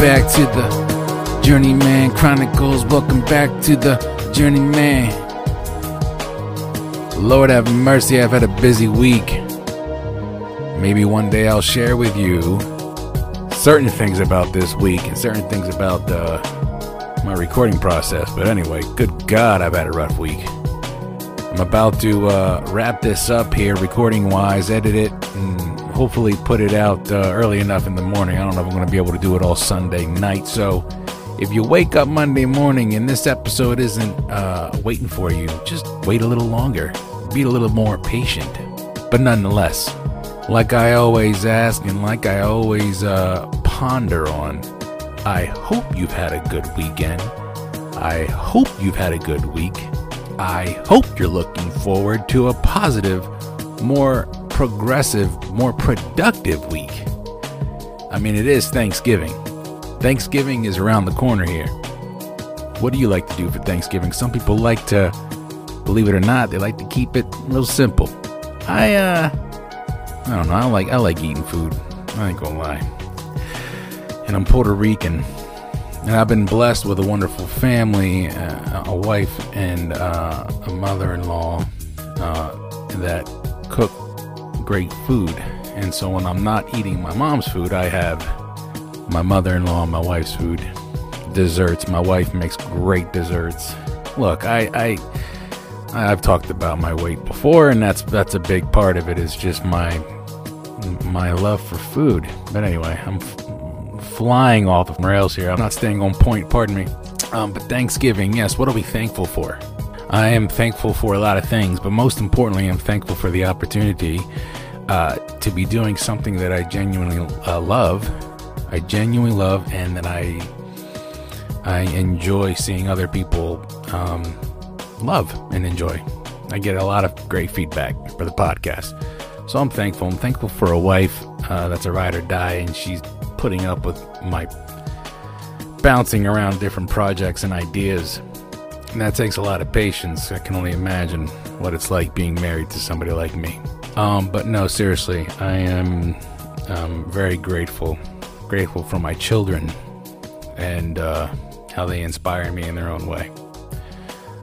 back to the Journeyman Chronicles. Welcome back to the Journeyman. Lord have mercy, I've had a busy week. Maybe one day I'll share with you certain things about this week and certain things about uh, my recording process. But anyway, good God, I've had a rough week. I'm about to uh, wrap this up here, recording wise, edit it, hopefully put it out uh, early enough in the morning. I don't know if I'm going to be able to do it all Sunday night. So if you wake up Monday morning and this episode isn't uh, waiting for you, just wait a little longer. Be a little more patient. But nonetheless, like I always ask and like I always uh, ponder on, I hope you've had a good weekend. I hope you've had a good week. I hope you're looking forward to a positive, more progressive, more productive week. I mean, it is Thanksgiving. Thanksgiving is around the corner here. What do you like to do for Thanksgiving? Some people like to, believe it or not, they like to keep it a little simple. I, uh, I don't know. I like I like eating food. I ain't gonna lie. And I'm Puerto Rican, and I've been blessed with a wonderful family, uh, a wife and uh, a mother-in-law uh, that cook great food. And so when I'm not eating my mom's food, I have my mother-in-law and my wife's food. Desserts. My wife makes great desserts. Look, I, I I've talked about my weight before, and that's that's a big part of it. Is just my my love for food. But anyway, I'm f- flying off the rails here. I'm not staying on point. Pardon me. Um, but Thanksgiving, yes. What are we thankful for? I am thankful for a lot of things, but most importantly, I'm thankful for the opportunity uh, to be doing something that I genuinely uh, love. I genuinely love, and that I I enjoy seeing other people um, love and enjoy. I get a lot of great feedback for the podcast. So I'm thankful. I'm thankful for a wife uh, that's a ride or die, and she's putting up with my bouncing around different projects and ideas. And that takes a lot of patience. I can only imagine what it's like being married to somebody like me. Um, but no, seriously, I am um, very grateful. Grateful for my children and uh, how they inspire me in their own way.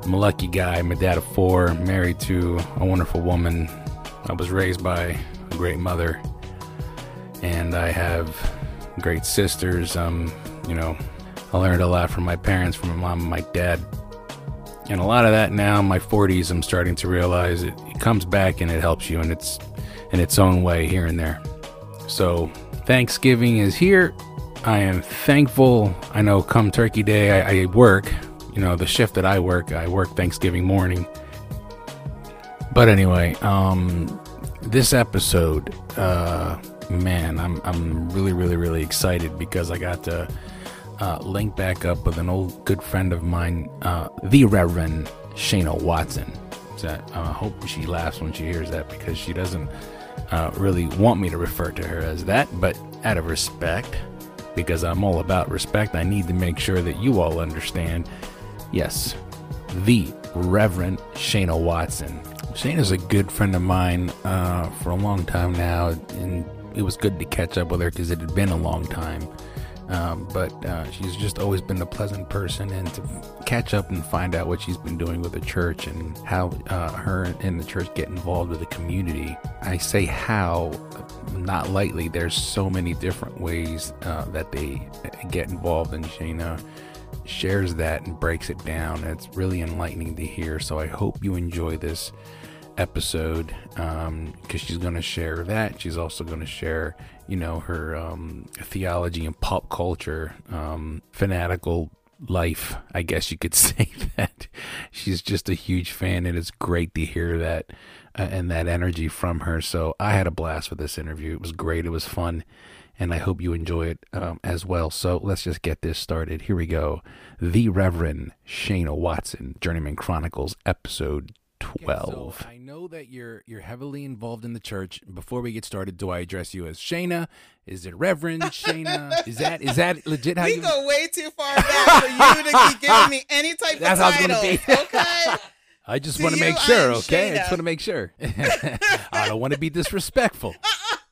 I'm a lucky guy. I'm a dad of four, married to a wonderful woman. I was raised by a great mother, and I have great sisters. Um, you know, I learned a lot from my parents, from my mom and my dad. And a lot of that now in my 40s, I'm starting to realize it, it comes back and it helps you in its in its own way here and there. So Thanksgiving is here. I am thankful. I know come Turkey Day, I, I work. You know, the shift that I work, I work Thanksgiving morning. But anyway, um, this episode, uh, man, I'm I'm really really really excited because I got to uh, link back up with an old good friend of mine, uh, the Reverend Shayna Watson. That I uh, hope she laughs when she hears that because she doesn't uh, really want me to refer to her as that, but out of respect, because I'm all about respect, I need to make sure that you all understand. Yes, the Reverend Shayna Watson. Shayna's a good friend of mine uh, for a long time now, and it was good to catch up with her because it had been a long time. Um, but uh, she's just always been a pleasant person, and to catch up and find out what she's been doing with the church and how uh, her and the church get involved with the community. I say how, not lightly. There's so many different ways uh, that they get involved, and Shayna shares that and breaks it down. It's really enlightening to hear. So I hope you enjoy this episode because um, she's going to share that. She's also going to share, you know, her um, theology and pop culture, um, fanatical life. I guess you could say that she's just a huge fan, and it's great to hear that uh, and that energy from her. So I had a blast with this interview. It was great. It was fun. And I hope you enjoy it um, as well. So let's just get this started. Here we go. The Reverend Shayna Watson, Journeyman Chronicles, episode twelve. Okay, so I know that you're you're heavily involved in the church. Before we get started, do I address you as Shayna? Is it Reverend Shayna? Is that is that legit? How we you... go way too far back for you to be giving me any type That's of title. Okay. I just want to make sure. Okay, Shayna. I just want to make sure. I don't want to be disrespectful.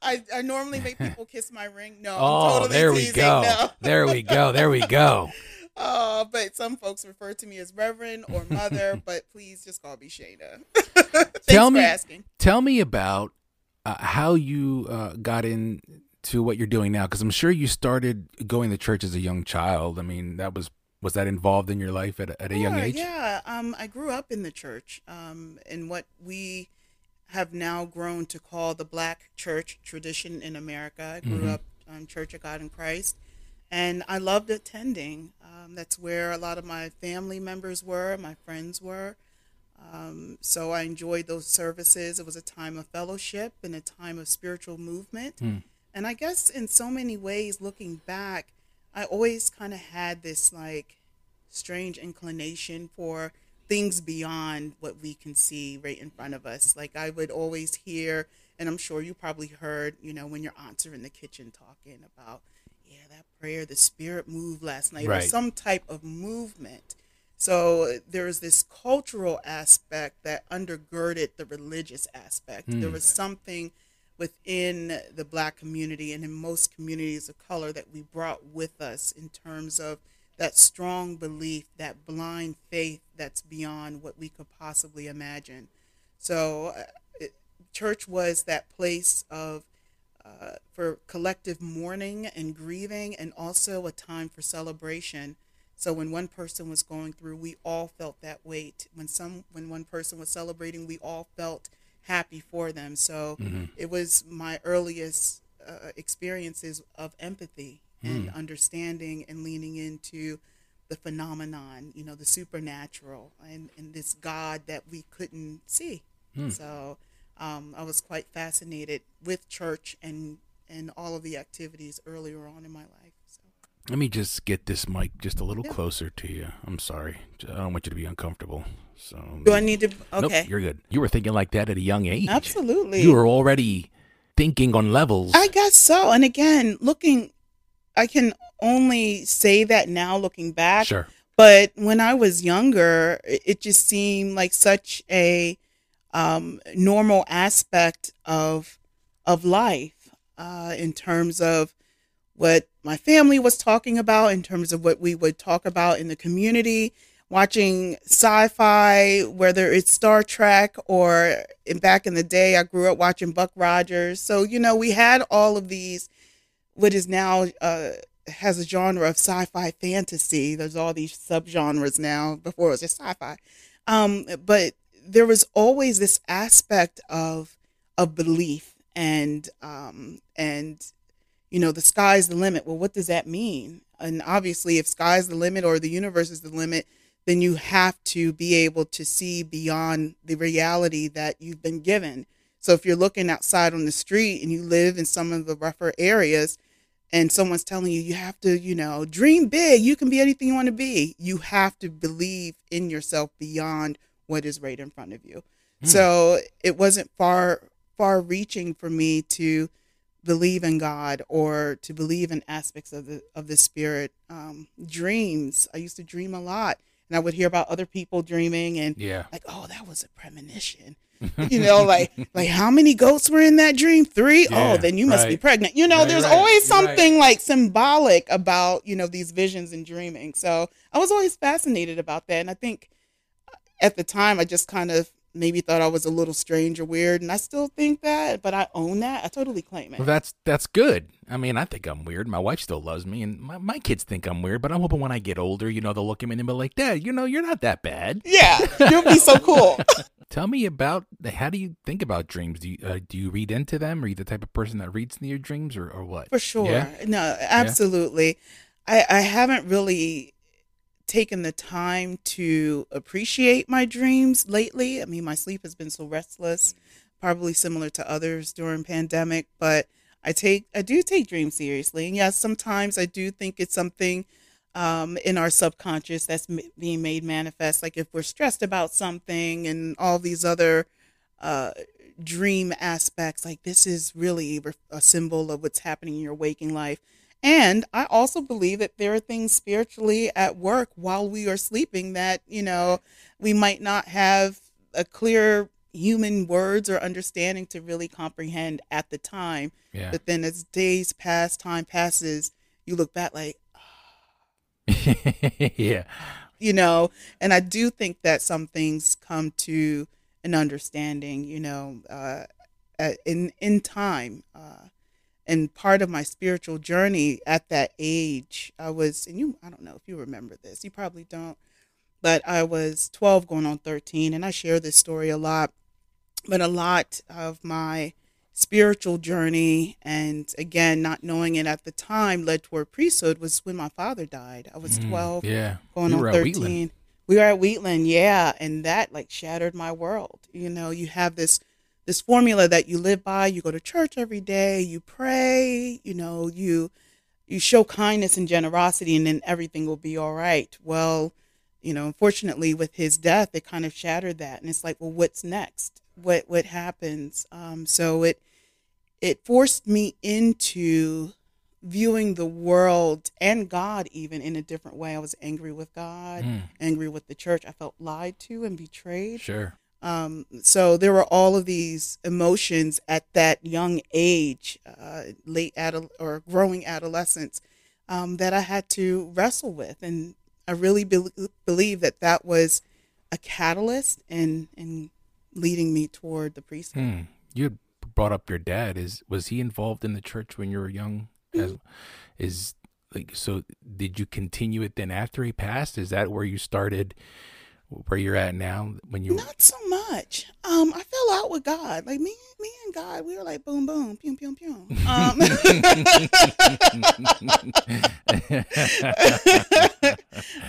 I, I normally make people kiss my ring. No, oh, totally there we teasing. go. No. there we go. There we go. Oh, but some folks refer to me as Reverend or Mother, but please just call me Shayna. tell me, asking. Tell me about uh, how you uh, got into what you're doing now, because I'm sure you started going to church as a young child. I mean, that was was that involved in your life at, at a young age? Yeah, um, I grew up in the church, um, in what we have now grown to call the Black church tradition in America. I grew mm-hmm. up on Church of God in Christ, and I loved attending. Um, that's where a lot of my family members were, my friends were. Um, so I enjoyed those services. It was a time of fellowship and a time of spiritual movement. Mm. And I guess in so many ways, looking back, I always kind of had this like strange inclination for things beyond what we can see right in front of us. Like I would always hear, and I'm sure you probably heard, you know, when your aunts are in the kitchen talking about, yeah, that prayer, the spirit moved last night, right. or some type of movement. So there's this cultural aspect that undergirded the religious aspect. Mm. There was something within the black community and in most communities of color that we brought with us in terms of that strong belief, that blind faith that's beyond what we could possibly imagine. So, uh, it, church was that place of uh, for collective mourning and grieving, and also a time for celebration. So when one person was going through, we all felt that weight. When some, when one person was celebrating, we all felt happy for them. So mm-hmm. it was my earliest uh, experiences of empathy and mm. understanding and leaning into the phenomenon, you know, the supernatural and, and this God that we couldn't see. Mm. So um, I was quite fascinated with church and, and all of the activities earlier on in my life. So. Let me just get this mic just a little yeah. closer to you. I'm sorry. I don't want you to be uncomfortable. So do I need to? Okay, nope, you're good. You were thinking like that at a young age. Absolutely. You were already thinking on levels. I guess so. And again, looking, I can only say that now, looking back. Sure. But when I was younger, it just seemed like such a um, normal aspect of of life uh, in terms of what my family was talking about, in terms of what we would talk about in the community, watching sci-fi, whether it's Star Trek or in, back in the day, I grew up watching Buck Rogers. So you know, we had all of these. What is now uh, has a genre of sci-fi fantasy. There's all these subgenres now. Before it was just sci-fi, um, but there was always this aspect of of belief and um, and you know the sky's the limit. Well, what does that mean? And obviously, if sky's the limit or the universe is the limit, then you have to be able to see beyond the reality that you've been given. So if you're looking outside on the street and you live in some of the rougher areas and someone's telling you you have to, you know, dream big, you can be anything you want to be. You have to believe in yourself beyond what is right in front of you. Mm. So it wasn't far far reaching for me to believe in God or to believe in aspects of the of the spirit. Um, dreams. I used to dream a lot and I would hear about other people dreaming and yeah. like, oh, that was a premonition. you know, like like how many goats were in that dream? Three. Yeah, oh, then you must right. be pregnant. You know, right, there's right, always something like symbolic about you know these visions and dreaming. So I was always fascinated about that, and I think at the time I just kind of maybe thought I was a little strange or weird, and I still think that, but I own that. I totally claim it. Well, that's that's good. I mean, I think I'm weird. My wife still loves me, and my, my kids think I'm weird. But I'm hoping when I get older, you know, they'll look at me and be like, "Dad, you know, you're not that bad." Yeah, you'll be so cool. Tell me about how do you think about dreams? Do you uh, do you read into them? Are you the type of person that reads into your dreams, or, or what? For sure. Yeah? No, absolutely. Yeah? I I haven't really taken the time to appreciate my dreams lately. I mean, my sleep has been so restless, probably similar to others during pandemic, but I take I do take dreams seriously. And yes, sometimes I do think it's something um, in our subconscious that's m- being made manifest. Like if we're stressed about something and all these other uh, dream aspects, like this is really a symbol of what's happening in your waking life. And I also believe that there are things spiritually at work while we are sleeping that, you know, we might not have a clear human words or understanding to really comprehend at the time. Yeah. But then as days pass, time passes, you look back like, yeah. You know, and I do think that some things come to an understanding, you know, uh, in in time. Uh, and part of my spiritual journey at that age, I was, and you, I don't know if you remember this, you probably don't, but I was 12 going on 13, and I share this story a lot. But a lot of my spiritual journey and again not knowing it at the time led toward priesthood was when my father died. I was 12 mm, yeah. going we on 13 we were at wheatland yeah and that like shattered my world you know? You have this this formula that you live by you go to church every day you pray you know you you show kindness and generosity and then everything will be all right well you know unfortunately with his death it kind of shattered that and it's like well what's next what what happens um, so it it forced me into viewing the world and God even in a different way. I was angry with God, mm. angry with the church. I felt lied to and betrayed. Sure. Um, so there were all of these emotions at that young age, uh, late adult or growing adolescence, um, that I had to wrestle with, and I really be- believe that that was a catalyst in in leading me toward the priesthood. Mm. You had brought up your dad. Is was he involved in the church when you were young? As, mm-hmm. is like so? Did you continue it then after he passed? Is that where you started? Where you're at now? When you not so much. Um, I fell out with God. Like me, me and God, we were like boom, boom, pew, pew, pew. Um,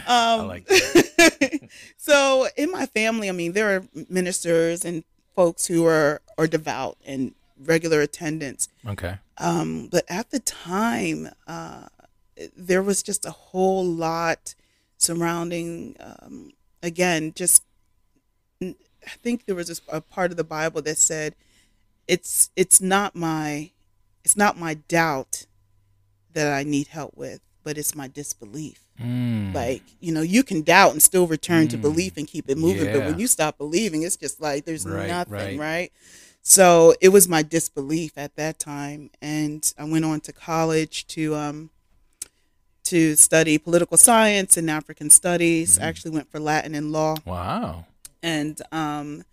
um, I like so in my family, I mean, there are ministers and folks who are are devout and regular attendance. Okay. Um, but at the time, uh, there was just a whole lot surrounding. Um, again, just I think there was a part of the Bible that said, "It's it's not my it's not my doubt that I need help with, but it's my disbelief." Mm. Like, you know, you can doubt and still return mm. to belief and keep it moving. Yeah. But when you stop believing, it's just like there's right, nothing, right. right? So it was my disbelief at that time. And I went on to college to um to study political science and African studies. Mm. I actually went for Latin and law. Wow. And um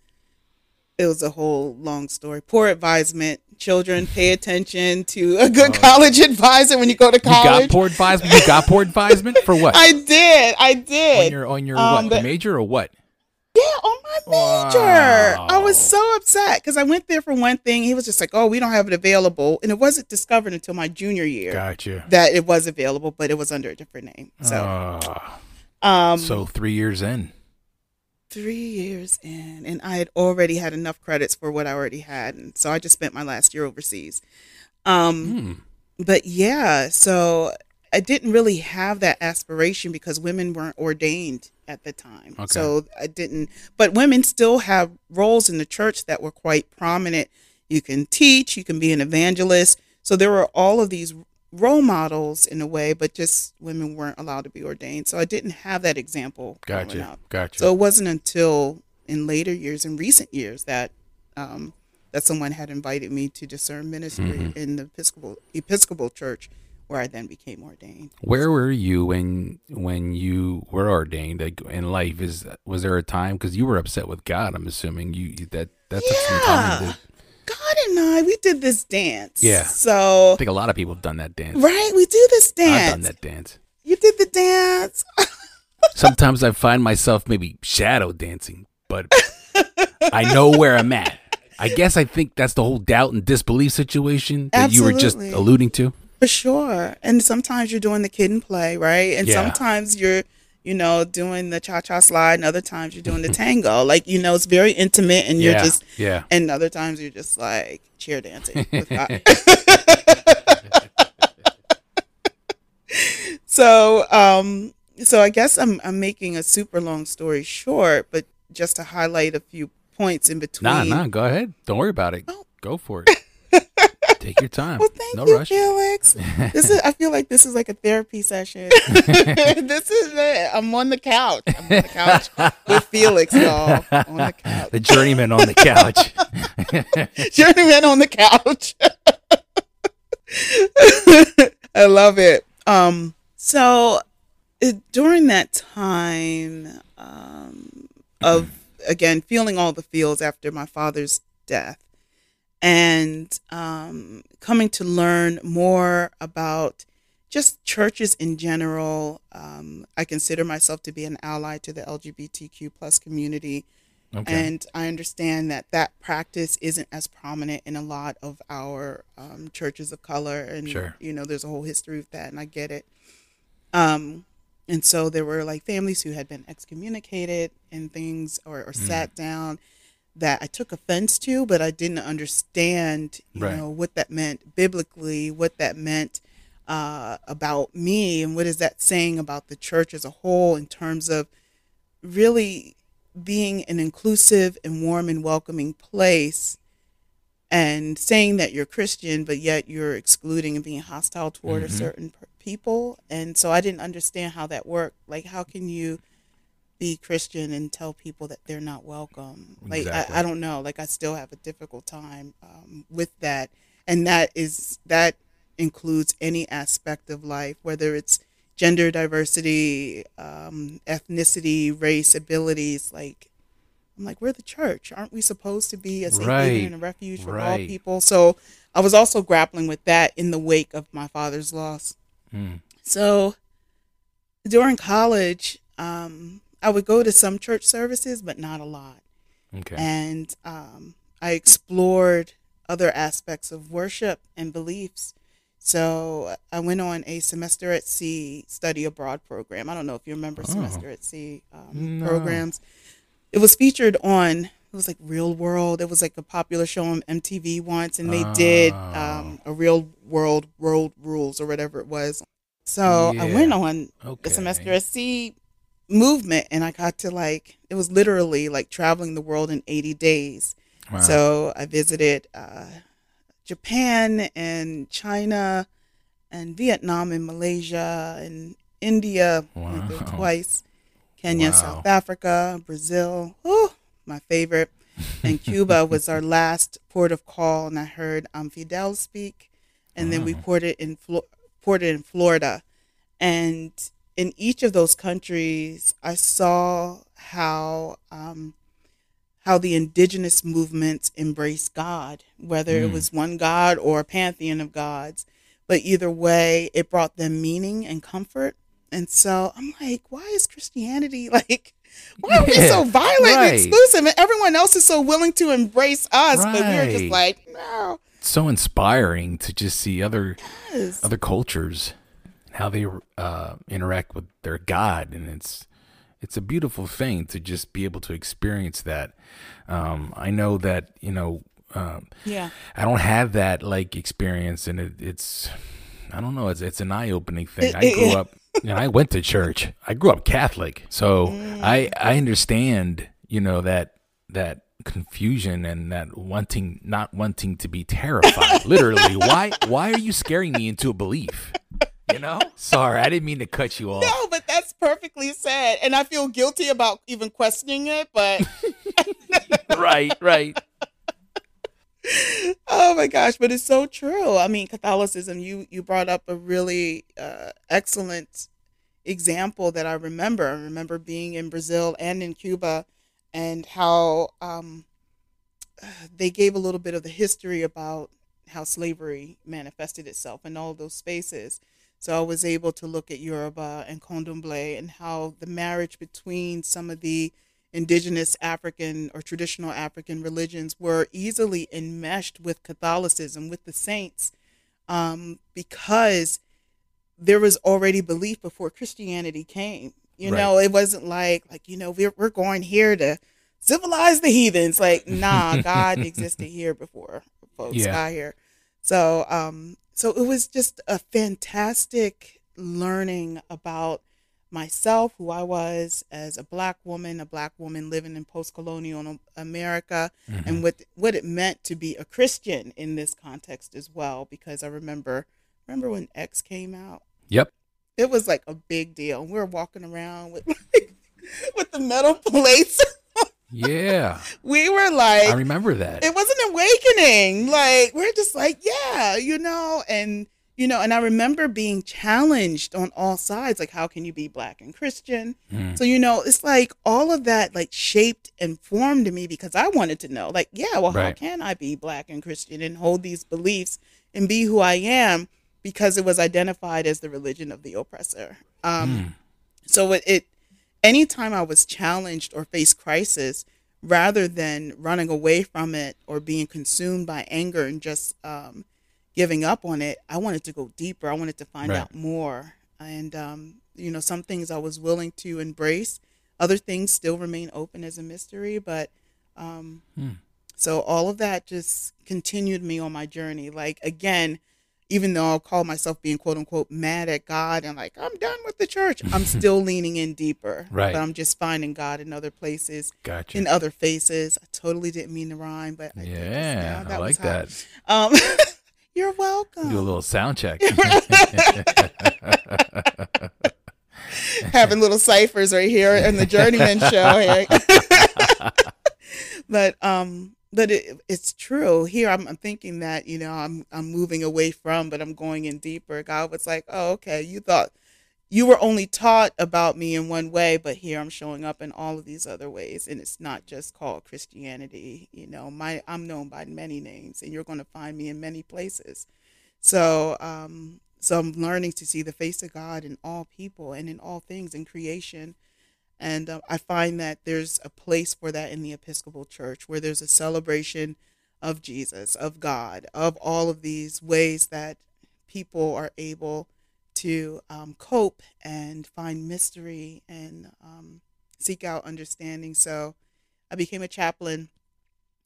it was a whole long story. Poor advisement children pay attention to a good oh. college advisor when you go to college. You got poor advisement. You got poor advisement for what? I did. I did. On your on your um, what? major or what? Yeah, on my major. Wow. I was so upset because I went there for one thing. He was just like, "Oh, we don't have it available," and it wasn't discovered until my junior year. Gotcha. That it was available, but it was under a different name. So, uh, um, so three years in three years in, and I had already had enough credits for what I already had, and so I just spent my last year overseas. Um, mm. But yeah, so I didn't really have that aspiration because women weren't ordained at the time. Okay. So I didn't, but women still have roles in the church that were quite prominent. You can teach, you can be an evangelist. So there were all of these role models in a way, but just women weren't allowed to be ordained. So I didn't have that example. Gotcha. Gotcha. So it wasn't until in later years, in recent years, that um, that someone had invited me to discern ministry mm-hmm. in the Episcopal Episcopal Church, where I then became ordained. Where were you when when you were ordained like, in life? Is was there a time because you were upset with God? I'm assuming you that that took yeah. some time. To, God and I, we did this dance. Yeah. So I think a lot of people have done that dance. Right? We do this dance. I've done that dance. You did the dance. Sometimes I find myself maybe shadow dancing, but I know where I'm at. I guess I think that's the whole doubt and disbelief situation that Absolutely. you were just alluding to. For sure. And sometimes you're doing the Kid 'n Play, right? And yeah. sometimes you're you know, doing the cha cha slide, and other times you're doing the tango. Like, you know, it's very intimate, and you're just, yeah. And other times you're just like cheer dancing. so um so I guess I'm I'm making a super long story short, but just to highlight a few points in between. Nah, nah, go ahead. Don't worry about it. Oh. Go for it. Take your time. Well, thank no you, rush. Felix. This is. I feel like this is like a therapy session. this is it. I'm on the couch. I'm on the couch with Felix, y'all. On the couch. The journeyman on the couch. Journeyman on the couch. I love it. Um. So it, during that time um, of again feeling all the feels after my father's death and um, coming to learn more about just churches in general. Um, I consider myself to be an ally to the LGBTQ plus community, Okay. and I understand that that practice isn't as prominent in a lot of our um, churches of color, and Sure. you know, there's a whole history of that, and I get it. Um, and so there were like families who had been excommunicated and things, or, or sat down that I took offense to, but I didn't understand, you Right. know, what that meant biblically, what that meant uh, about me, and what is that saying about the church as a whole in terms of really being an inclusive and warm and welcoming place and saying that you're Christian, but yet you're excluding and being hostile toward a certain per- people. And so I didn't understand how that worked. Like, how can you be Christian and tell people that they're not welcome? Like, Exactly. I, I don't know. Like, I still have a difficult time um, with that. And that is, that includes any aspect of life, whether it's gender diversity, um, ethnicity, race, abilities. Like, I'm like, we're the church. Aren't we supposed to be a safe Right. haven and a refuge for all people? So I was also grappling with that in the wake of my father's loss. Mm. So during college, um, I would go to some church services, but not a lot. Okay. And um, I explored other aspects of worship and beliefs. So I went on a semester at sea study abroad program. I don't know if you remember semester at sea um, Oh. No. programs. It was featured on. It was like Real World. It was like a popular show on MTV once, and they did Oh. um, a Real World World Rules or whatever it was. So I went on Okay. the semester at sea movement, and I got to like it was literally like traveling the world in 80 days. Wow. So I visited uh, Japan and China and Vietnam and Malaysia and India Wow. twice, Kenya, Wow. South Africa, Brazil. Oh, my favorite. And Cuba was our last port of call, and I heard um, Fidel speak, and then we ported in Flo- ported in Florida, and in each of those countries, I saw how um, how the indigenous movements embrace God, whether it was one God or a pantheon of gods. But either way, it brought them meaning and comfort. And so I'm like, why is Christianity like, why are we so violent right. and exclusive? And everyone else is so willing to embrace us, but we're just like, no. It's so inspiring to just see other Yes. other cultures how they uh, interact with their God, and it's it's a beautiful thing to just be able to experience that. Um, I know that you know um, Yeah. I don't have that like experience, and it, it's I don't know. It's it's an eye opening thing. I grew up, and I went to church. I grew up Catholic, so I I understand you know that that confusion and that wanting not wanting to be terrified. Literally, why why are you scaring me into a belief? You know? Sorry, I didn't mean to cut you off. No, but that's perfectly said. And I feel guilty about even questioning it, but right, right. oh my gosh, but it's so true. I mean, Catholicism, you you brought up a really uh, excellent example that I remember. I remember being in Brazil and in Cuba and how um, they gave a little bit of the history about how slavery manifested itself in all those spaces. So I was able to look at Yoruba and Candomblé and how the marriage between some of the indigenous African or traditional African religions were easily enmeshed with Catholicism, with the saints, um, because there was already belief before Christianity came. You Right. know, it wasn't like like you know we're we're going here to civilize the heathens. Like nah, God existed here before folks Yeah. got here. So um so it was just a fantastic learning about myself, who I was as a black woman, a black woman living in post-colonial America, mm-hmm. and what what it meant to be a Christian in this context as well. Because I remember remember when X came out. Yep. It was like a big deal. We were walking around with like, with the metal plates. Yeah. we were like I remember that. It was an awakening. Like we're just like, yeah, you know, and you know, and I remember being challenged on all sides like how can you be black and Christian? Mm. So you know, it's like all of that like shaped and formed me because I wanted to know like, yeah, well, right. how can I be black and Christian and hold these beliefs and be who I am because it was identified as the religion of the oppressor. Um mm. so it, it anytime I was challenged or faced crisis, rather than running away from it or being consumed by anger and just um, giving up on it, I wanted to go deeper. I wanted to find right. out more. And, um, you know, some things I was willing to embrace, other things still remain open as a mystery. But um, hmm. so all of that just continued me on my journey. Like, again, even though I'll call myself being quote unquote mad at God and like I'm done with the church, I'm still leaning in deeper. Right. But I'm just finding God in other places, gotcha. in other faces. I totally didn't mean to rhyme, but I yeah, I like that. Um, you're welcome. Do a little sound check. Having little ciphers right here in the Journeyman show but um but it, it's true. Here I'm, I'm, thinking that you know I'm, I'm moving away from but i'm going in deeper. God was like oh okay you thought you were only taught about me in one way but here i'm showing up in all of these other ways. And it's not just called christianity you know. My i'm known by many names and you're going to find me in many places. So um so i'm learning to see the face of god in all people and in all things in creation and uh, I find that there's a place for that in the Episcopal Church where there's a celebration of Jesus, of God, of all of these ways that people are able to um, cope and find mystery and um, seek out understanding. So I became a chaplain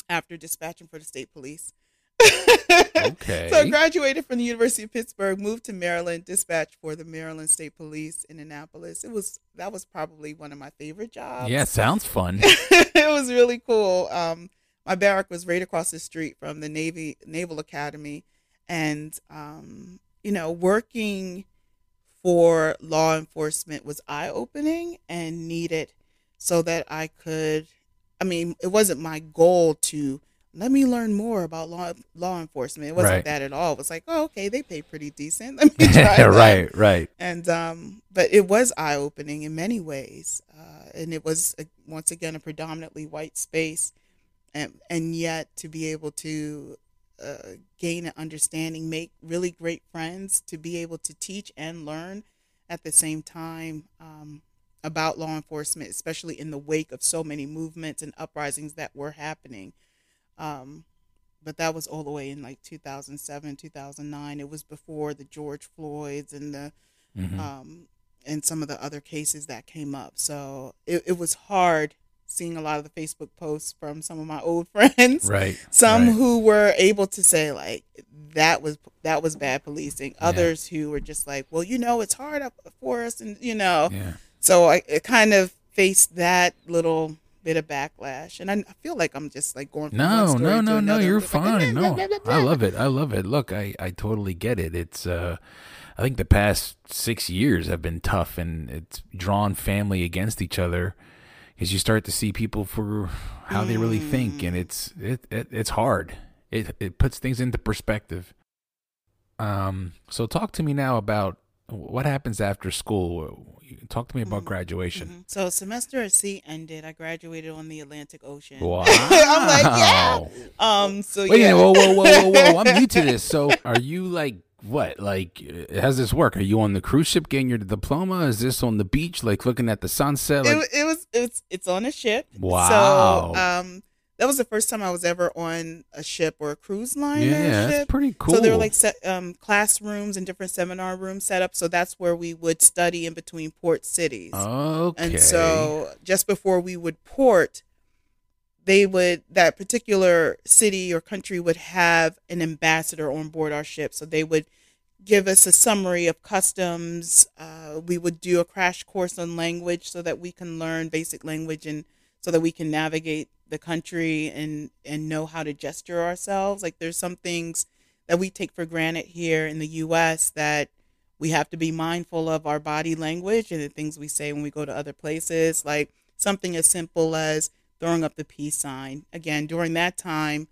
after dispatching for the state police okay. So I graduated from the University of Pittsburgh, moved to Maryland, dispatched for the Maryland State Police in Annapolis. It was that was probably one of my favorite jobs. Yeah, sounds fun. it was really cool. Um, my barrack was right across the street from the Navy Naval Academy, and um, you know, working for law enforcement was eye opening and needed so that I could. I mean, it wasn't my goal to let me learn more about law law enforcement. It wasn't right. that at all. It was like, oh, okay, they pay pretty decent. Let me try right, right. And um, but it was eye opening in many ways, uh, and it was a, once again a predominantly white space, and and yet to be able to uh, gain an understanding, make really great friends, to be able to teach and learn at the same time. Um, about law enforcement, especially in the wake of so many movements and uprisings that were happening um, but that was all the way in like 2007, 2009. It was before the George Floyd's and the mm-hmm. um, and some of the other cases that came up. So it, it was hard seeing a lot of the Facebook posts from some of my old friends. Right. Some right. who were able to say like that was that was bad policing. Others yeah. who were just like, well, you know, it's hard up for us, and you know. Yeah. So I kind of faced that little bit of backlash, and I, feel like I'm just like going. no, no, no, no. You're fine. no, I love it. I love it. Look, I I totally get it. It's uh, I think the past six years have been tough, and it's drawn family against each other because you start to see people for how they really think, and mm. it's it, it it's hard. It it puts things into perspective. Um, so talk to me now about what happens after school talk to me about mm-hmm. graduation. Mm-hmm. So semester at sea ended. I graduated on the Atlantic Ocean. Wow! I'm like, yeah. Um. So Wait, yeah. Whoa, whoa, whoa, whoa, whoa! I'm new to this. So, are you like what? Like, how's this work? Are you on the cruise ship getting your diploma? Is this on the beach, like looking at the sunset? Like... It, it was. It's. It's on a ship. Wow. So, um, that was the first time I was ever on a ship or a cruise line. Yeah, that's pretty cool. So there were like set, um, classrooms and different seminar rooms set up. So that's where we would study in between port cities. Okay. And so just before we would port, they would that particular city or country would have an ambassador on board our ship. So they would give us a summary of customs. Uh, we would do a crash course on language so that we can learn basic language and so that we can navigate the country and and know how to gesture ourselves. Like there's some things that we take for granted here in the U.S. that we have to be mindful of our body language and the things we say when we go to other places. Like something as simple as throwing up the peace sign. Again, during that time,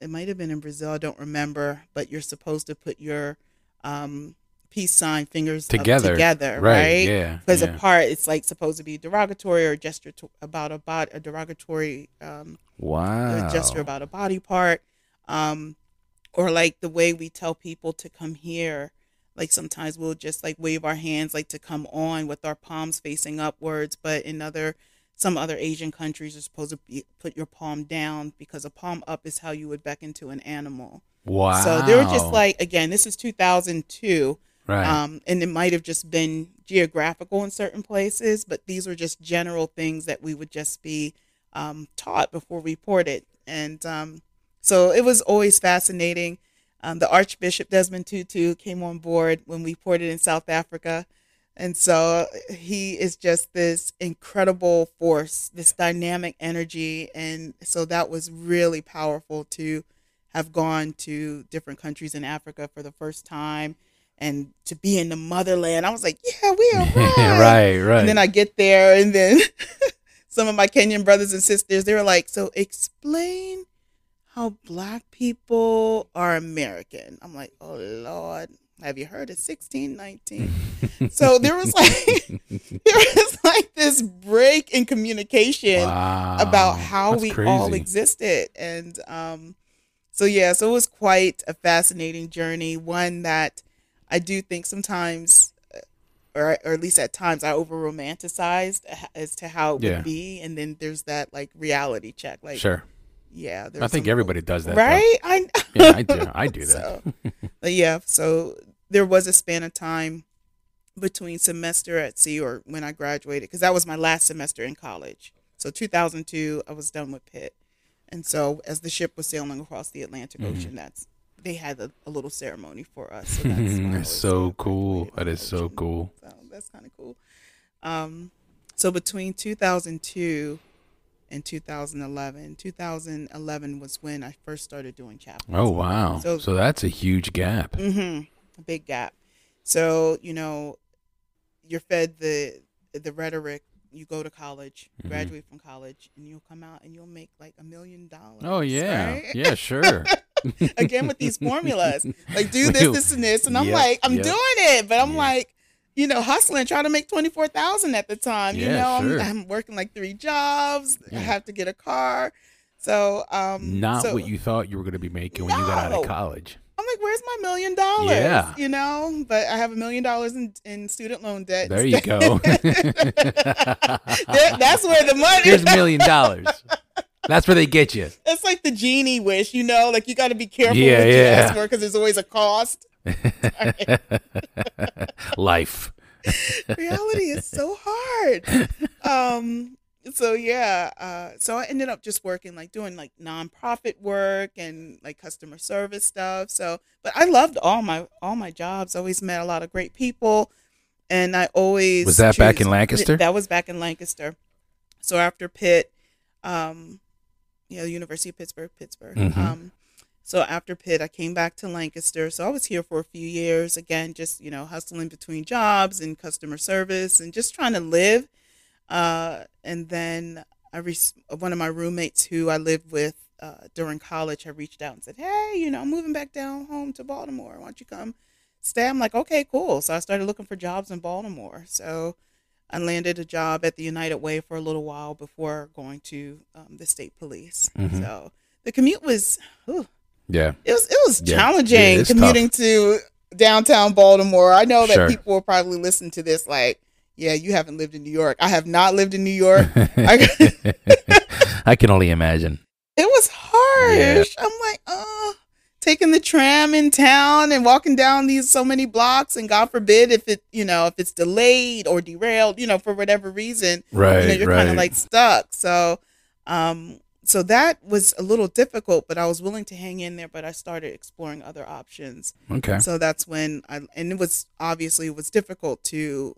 it might have been in Brazil, I don't remember, but you're supposed to put your um, peace sign fingers together, together, right? right? Yeah, Because yeah. apart, it's like supposed to be derogatory or gesture to, about a body, a derogatory um, Wow. a gesture about a body part, um, or like the way we tell people to come here. Like sometimes we'll just like wave our hands like to come on with our palms facing upwards, but in other some other Asian countries you're supposed to be, put your palm down because a palm up is how you would beckon to an animal. Wow. So they were just like again, this is 2002. Right. Um, and it might have just been geographical in certain places, but these were just general things that we would just be um, taught before we ported. And um, so it was always fascinating. Um, the Archbishop Desmond Tutu came on board when we ported in South Africa. And so he is just this incredible force, this dynamic energy. And so that was really powerful to have gone to different countries in Africa for the first time and to be in the motherland. I was like, yeah, we are right. right, right. And then I get there, and then some of my Kenyan brothers and sisters, they were like, so explain how black people are American. I'm like, oh, Lord. Have you heard of 1619? so there was like there was like this break in communication wow. about how we crazy. all existed and um so yeah so it was quite a fascinating journey one that i do think sometimes uh, or, or at least at times i over romanticized as to how it Yeah. would be and then there's that like reality check like Sure. yeah I think everybody does that. though. right i Yeah, I do. I do that. so, but yeah, so there was a span of time between semester at sea or when I graduated, because that was my last semester in college. So 2002, I was done with Pitt, and so as the ship was sailing across the Atlantic Mm-hmm. Ocean, that's they had a, a little ceremony for us. So that's, That's so cool. That is so cool. So that's kind of cool. Um, so between 2002 and 2011, 2011 was when I first started doing chaplains. Oh wow. So, So- that's a huge gap. hmm A big gap. So you know, you're fed the the rhetoric. You go to college, Mhm. graduate from college, and you'll come out and you'll make like a million dollars. Oh yeah. right? Yeah, sure. Again with these formulas, like do this, this, and this, and I'm Yep, like, I'm yep. doing it, but I'm Yeah. like, you know, hustling, trying to make twenty four thousand at the time. you know, sure. I'm, I'm working like three jobs. Yeah. I have to get a car. So um, Not so- what you thought you were going to be making when you got out of college. I'm like, where's my million dollars? Yeah. You know, but I have a million dollars in, in student loan debt. There you go. That- that's where the money is. Here's a million dollars. That's where they get you. It's like the genie wish, you know, like you got to be careful Yeah, what you ask for because there's always a cost. Life. Reality is so hard. Um, so yeah, uh, so I ended up just working like doing like nonprofit work and like customer service stuff. So, but I loved all my all my jobs. Always met a lot of great people, and I always Was that back in Lancaster? That was back in Lancaster. So after Pitt, um, yeah, University of Pittsburgh, Pittsburgh. Mhm. Um, so after Pitt, I came back to Lancaster. So I was here for a few years. Again, just you know, hustling between jobs and customer service, and just trying to live. Uh, and then I re- one of my roommates who I lived with uh, during college had reached out and said, "Hey, you know, I'm moving back down home to Baltimore. Why don't you come stay?" I'm like, "Okay, cool." So I started looking for jobs in Baltimore. So I landed a job at the United Way for a little while before going to um, the state police. Mhm. So the commute was, whew, Yeah. it was it was Yeah. challenging Yeah, commuting to downtown Baltimore. I know that Sure. people will probably listen to this like, yeah, you haven't lived in New York. I have not lived in New York. I, I can only imagine. it was harsh. I'm like, oh, taking the tram in town and walking down these so many blocks, and God forbid if it, you know, if it's delayed or derailed, you know, for whatever reason, Right. you know, you're right. kind of like stuck. So, um, so that was a little difficult, but I was willing to hang in there. But I started exploring other options. Okay. So that's when I and it was obviously it was difficult to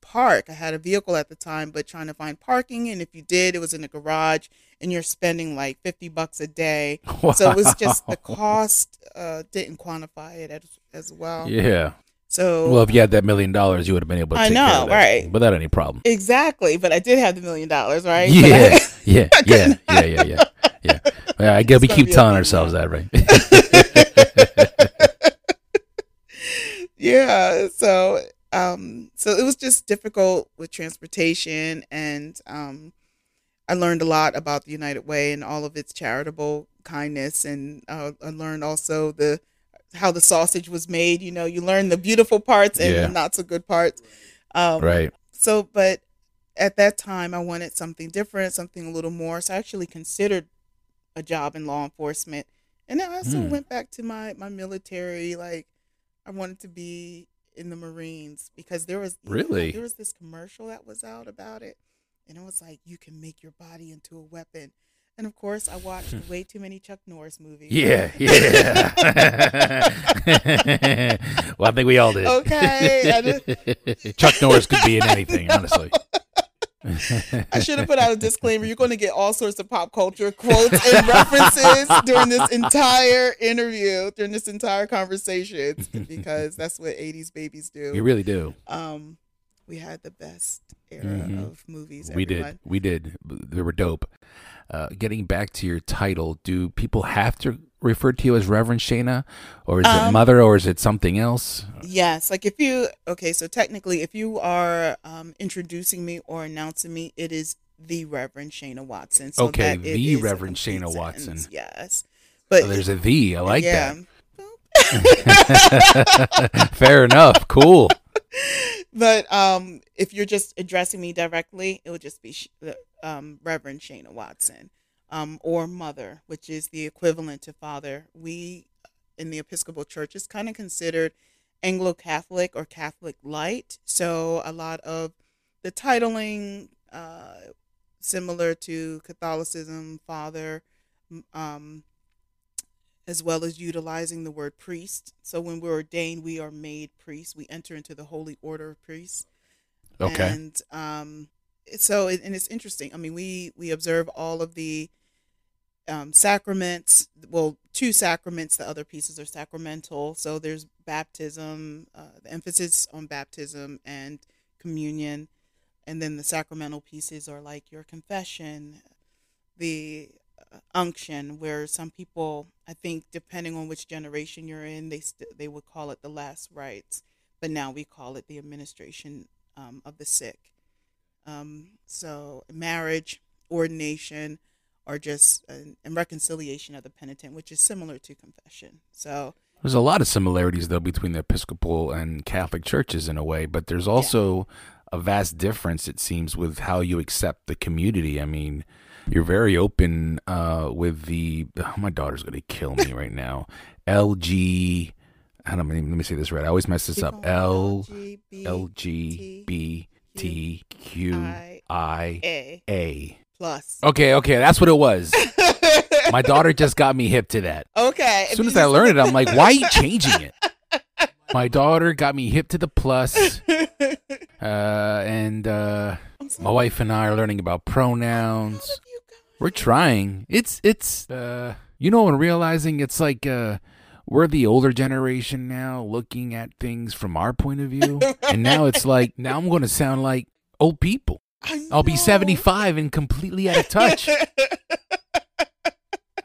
park. I had a vehicle at the time, but trying to find parking, and if you did, it was in a garage, and you're spending like fifty bucks a day. So it was just the cost uh, didn't quantify it as, as well. Yeah. So Well, if you had that million dollars, you would have been able to I know, right. without any problem. exactly, but I did have the million dollars, right? Yeah, I- yeah, yeah, yeah, yeah, yeah, yeah. yeah I guess we keep telling ourselves that, right? yeah so um so it was just difficult with transportation and um i learned a lot about the united way and all of its charitable kindness and uh, i learned also the how the sausage was made you know you learn the beautiful parts and Yeah. the not so good parts um right. so but at that time i wanted something different something a little more so i actually considered a job in law enforcement and i also Hmm. went back to my my military like i wanted to be in the marines because there was you know, Really? there was this commercial that was out about it and it was like you can make your body into a weapon and of course i watched way too many chuck norris movies Yeah, yeah. well, I think we all did. Okay, Chuck Norris could be in anything, honestly. I should have put out a disclaimer. You're going to get all sorts of pop culture quotes and references during this entire interview, during this entire conversation, because that's what 80s babies do. You really do. Um, we had the best era Mhm. of movies. We everyone. did. We did. They were dope. Uh, getting back to your title, do people have to refer to you as Reverend Shayna, or is it Um, Mother, or is it something else? Yes, like if you okay, so technically, if you are um, introducing me or announcing me, it is the Reverend Shayna Watson. So Okay, the Reverend sentence, Watson. Yes, but Oh, there's a the. I like yeah. that. Fair enough. Cool. but um, if you're just addressing me directly, it would just be um, Reverend Shayna Watson, um, or Mother, which is the equivalent to Father. We in the Episcopal Church is kind of considered Anglo Catholic or Catholic light, so a lot of the titling, uh, similar to Catholicism, Father, um, as well as utilizing the word priest. So when we're ordained, we are made priests. We enter into the holy order of priests. Okay. And um, so and it's interesting. I mean, we we observe all of the um, sacraments. Well, two sacraments. The other pieces are sacramental. So there's baptism, uh, the emphasis on baptism and communion, and then the sacramental pieces are like your confession, the uh, unction, where some people, I think, depending on which generation you're in, they st- they would call it the last rites, but now we call it the administration um, of the sick. Um, so marriage, ordination, or just an, and reconciliation of the penitent, which is similar to confession. So There's a lot of similarities though between the Episcopal and Catholic churches in a way, but there's also a vast difference it seems with how you accept the community. I mean, you're very open uh, with the. Oh, my daughter's gonna kill me right now. LG. I don't let me say this right. I always mess this up. going. L L G B T Q I A. plus. Okay, okay, that's what it was. My daughter just got me hip to that. okay. As soon as I learned it, I'm like, why are you changing it? My daughter got me hip to the plus, uh, and uh, my wife and I are learning about pronouns. We're trying. It's it's uh, you know, and realizing it's like uh, we're the older generation now, looking at things from our point of view, and now it's like now I'm going to sound like old people. I'll be 75 and completely out of touch.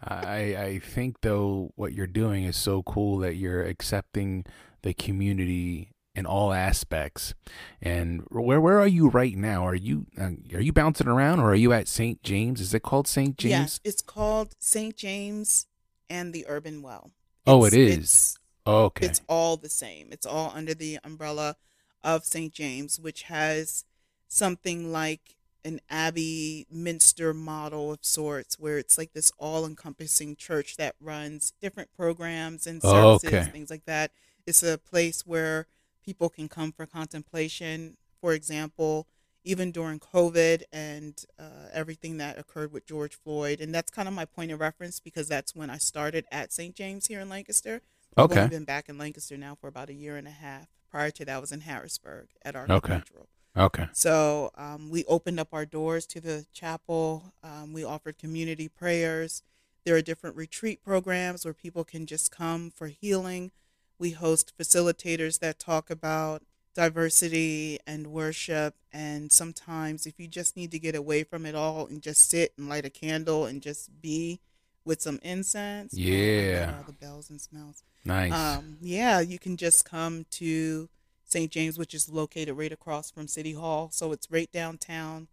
I I think though what you're doing is so cool that you're accepting the community in all aspects. And where where are you right now? Are you uh, are you bouncing around or are you at St. James? Is it called St. James? Yes, it's called St. James and the Urban Well. Oh, It's- it is. It's, okay. it's all the same. It's all under the umbrella of St. James, which has something like an abbey minster model of sorts, where it's like this all-encompassing church that runs different programs and Oh, services, okay. things like that. It's a place where people can come for contemplation. For example, even during COVID and uh, everything that occurred with George Floyd. And that's kind of my point of reference because that's when I started at St. James here in Lancaster. I've Okay. been back in Lancaster now for about a year and a half. Prior to that, I was in Harrisburg at our Okay. cathedral. Okay. So um, we opened up our doors to the chapel. Um, we offered community prayers. There are different retreat programs where people can just come for healing. We host facilitators that talk about diversity and worship. And sometimes, if you just need to get away from it all and just sit and light a candle and just be with some incense, Yeah. all the bells and smells. Nice. Um, yeah, you can just come to St. James, which is located right across from City Hall. So it's right downtown.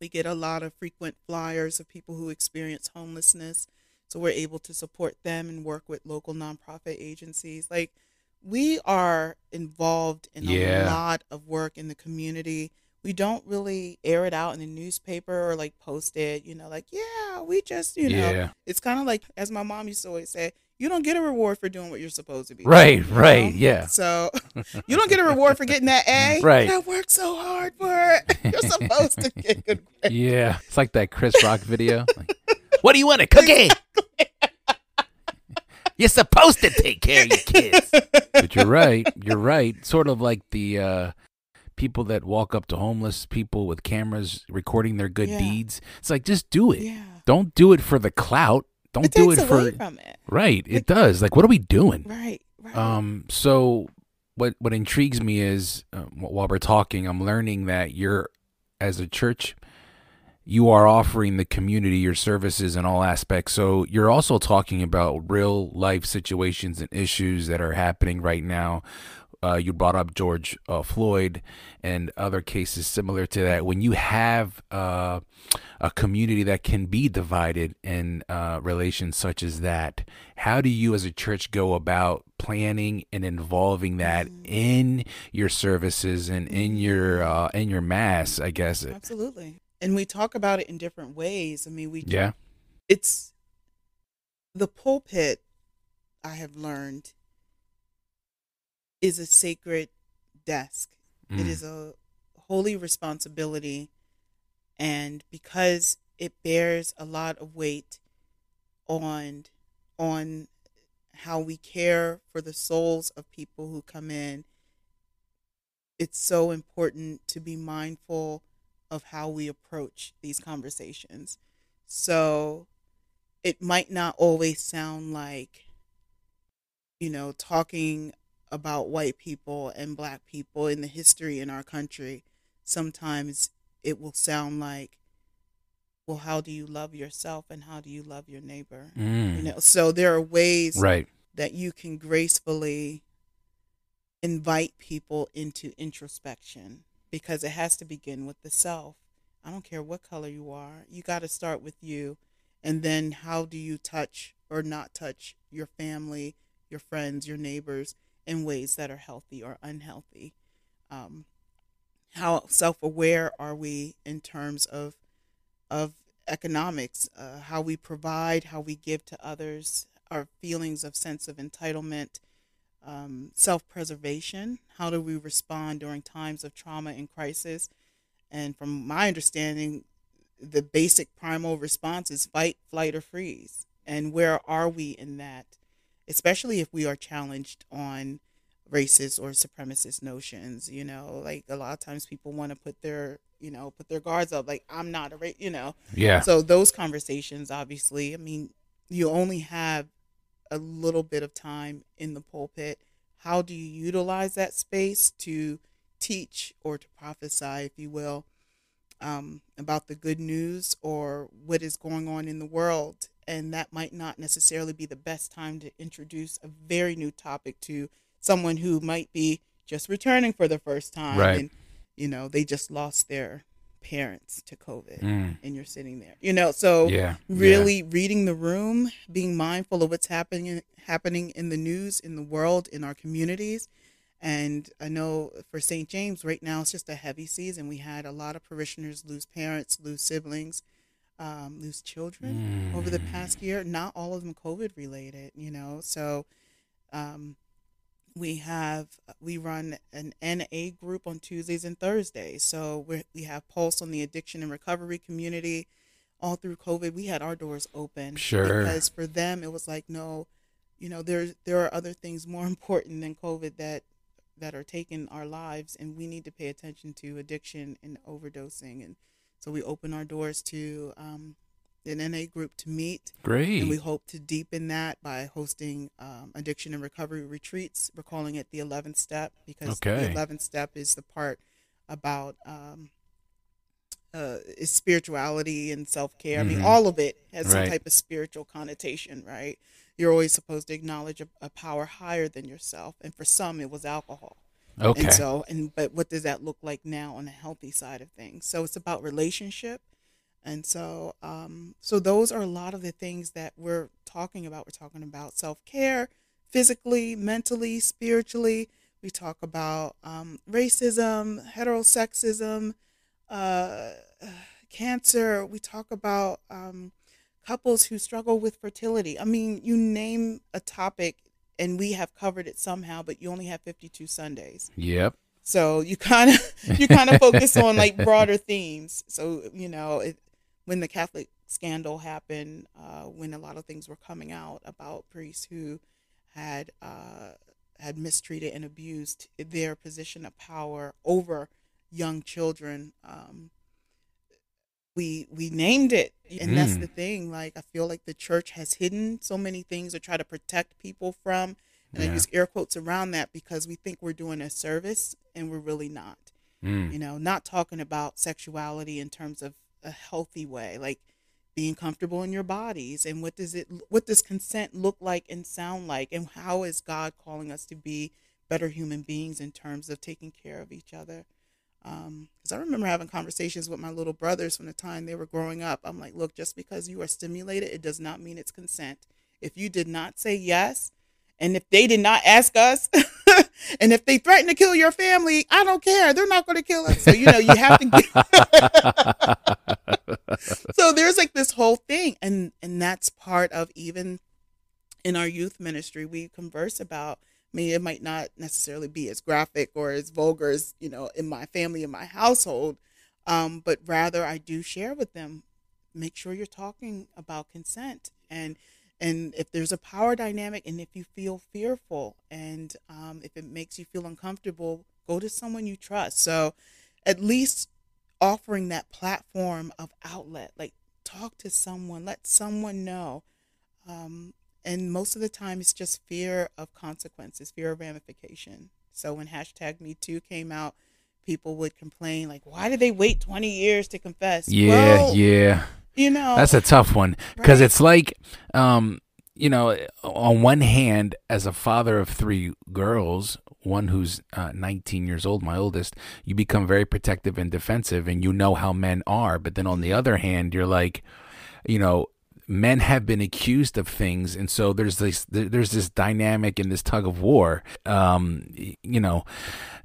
We get a lot of frequent flyers of people who experience homelessness. So we're able to support them and work with local nonprofit agencies. Like we are involved in Yeah. a lot of work in the community. We don't really air it out in the newspaper or like post it, you know, like, yeah, we just, you know, yeah. it's kind of like, as my mom used to always say, you don't get a reward for doing what you're supposed to be. Right, doing, right, know? yeah. So you don't get a reward for getting that A. Right. I worked so hard for it. You're supposed to get good grades. Yeah. It's like that Chris Rock video. Like, what do you want, a cookie? You're supposed to take care of your kids. But you're right. You're right. Sort of like the uh, people that walk up to homeless people with cameras recording their good Yeah. deeds. It's like, just do it. Yeah. Don't do it for the clout. Don't It do it for. from it. Right. It does. Like, what are we doing? Right. Right. Um. So, what what intrigues me is uh, while we're talking, I'm learning that you're, as a church, you are offering the community your services in all aspects. So you're also talking about real life situations and issues that are happening right now. Uh, you brought up George uh, Floyd and other cases similar to that. When you have uh, a community that can be divided in uh, relations such as that, how do you as a church go about planning and involving that in your services and in your uh, in your mass? I guess. Absolutely. And we talk about it in different ways. I mean, we Yeah. it's the pulpit I have learned is a sacred desk. It Mm. is a holy responsibility and because it bears a lot of weight on on how we care for the souls of people who come in it's so important to be mindful of how we approach these conversations so it might not always sound like you know talking about white people and black people in the history in our country sometimes it will sound like well how do you love yourself and how do you love your neighbor Mm. you know so there are ways Right. that you can gracefully invite people into introspection because it has to begin with the self. I don't care what color you are, you got to start with you. And then how do you touch or not touch your family, your friends, your neighbors in ways that are healthy or unhealthy? Um, how self aware are we in terms of of economics, uh, how we provide, how we give to others, our feelings of sense of entitlement, um, self preservation. How do we respond during times of trauma and crisis? And from my understanding, the basic primal response is fight, flight, or freeze. And where are we in that? Especially if we are challenged on racist or supremacist notions, you know, like a lot of times people want to put their, you know, put their guards up, like I'm not a race, you know, Yeah. so those conversations, obviously, I mean, you only have a little bit of time in the pulpit. How do you utilize that space to teach or to prophesy, if you will, um, about the good news or what is going on in the world? And that might not necessarily be the best time to introduce a very new topic to someone who might be just returning for the first time Right. and you know they just lost their parents to covid Mm. and you're sitting there you know so Yeah. really reading the room being mindful of what's happening happening in the news in the world in our communities and i know for st james right now it's just a heavy season we had a lot of parishioners lose parents lose siblings um, lose children over the past year not all of them covid related you know so um, we have we run an NA group on Tuesdays and Thursdays. So we we have Pulse on the addiction and recovery community. All through COVID, we had our doors open. Sure. Because for them, it was like, no, you know, there's there are other things more important than COVID that that are taking our lives, and we need to pay attention to addiction and overdosing. And so we open our doors to um, an NA group to meet. Great. And we hope to deepen that by hosting um, addiction and recovery retreats. We're calling it the 11th step because Okay. the 11th step is the part about um, uh, is spirituality and self care. I mean, Mhm. all of it has some type of spiritual connotation, right? You're always supposed to acknowledge a, a power higher than yourself, and for some, it was alcohol. Okay. And so, and but what does that look like now on the healthy side of things? So it's about relationship, and so, um, so those are a lot of the things that we're talking about. We're talking about self care, physically, mentally, spiritually. We talk about um, racism, heterosexism, uh, cancer. We talk about um, couples who struggle with fertility. I mean, you name a topic, and we have covered it somehow. But you only have fifty-two Sundays. yep. So you kind of you kind of focus on like broader themes. So you know, it, when the Catholic scandal happened, uh, when a lot of things were coming out about priests who had uh, had mistreated and abused their position of power over young children, um, we we named it, and that's Mm. the thing. Like I feel like the church has hidden so many things to try to protect people from, and I use air quotes around that because we think we're doing a service, and we're really not. Mm. You know, not talking about sexuality in terms of a healthy way, like being comfortable in your bodies, and what does it, what does consent look like and sound like, and how is God calling us to be better human beings in terms of taking care of each other? Um, because I remember having conversations with my little brothers from the time they were growing up. I'm like, look, just because you are stimulated, it does not mean it's consent. If you did not say yes, and if they did not ask us, and if they threaten to kill your family, I don't care. They're not going to kill us. So you know, you have to. Get... so there's like this whole thing, and and that's part of even in our youth ministry we converse about. I mean, it might not necessarily be as graphic or as vulgar as you know in my family in my household, um, but rather I do share with them. Make sure you're talking about consent and and if there's a power dynamic and if you feel fearful and um, if it makes you feel uncomfortable go to someone you trust so at least offering that platform of outlet like talk to someone let someone know um, and most of the time it's just fear of consequences fear of ramification so when hashtag me too came out people would complain like why did they wait 20 years to confess Yeah, well, yeah. you know That's a tough one because Right. it's like, um, you know, on one hand, as a father of three girls, one who's uh, 19 years old, my oldest, you become very protective and defensive, and you know how men are. But then on the other hand, you're like, you know, men have been accused of things, and so there's this there's this dynamic and this tug of war. Um, you know,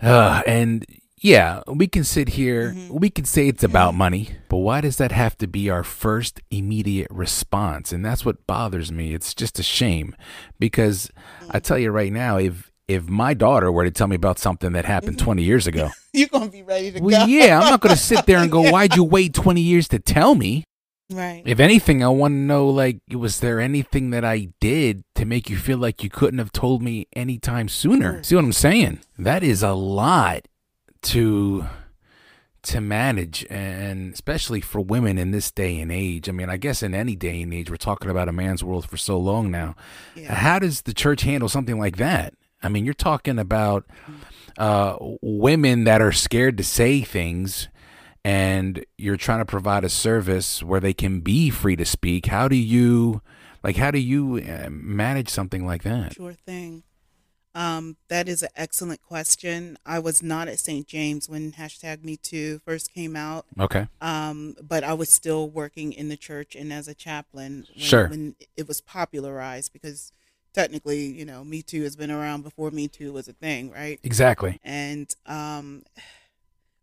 uh, and yeah, we can sit here, we can say it's about money, but why does that have to be our first immediate response? And that's what bothers me. It's just a shame because I tell you right now, if if my daughter were to tell me about something that happened 20 years ago, you're gonna be ready to well, go yeah, I'm not going to sit there and go, "Why'd you wait 20 years to tell me?" Right If anything, I want to know like, was there anything that I did to make you feel like you couldn't have told me anytime sooner? See what I'm saying? That is a lot to to manage and especially for women in this day and age. I mean, I guess in any day and age, we're talking about a man's world for so long now. Yeah. How does the church handle something like that? I mean, you're talking about uh, women that are scared to say things, and you're trying to provide a service where they can be free to speak. How do you, like, how do you uh, manage something like that? Sure thing. Um, that is an excellent question. I was not at St. James when hashtag Me Too first came out, Okay. um, but I was still working in the church and as a chaplain when, Sure. when it was popularized because technically, you know, Me Too has been around before Me Too was a thing, right? Exactly. And um,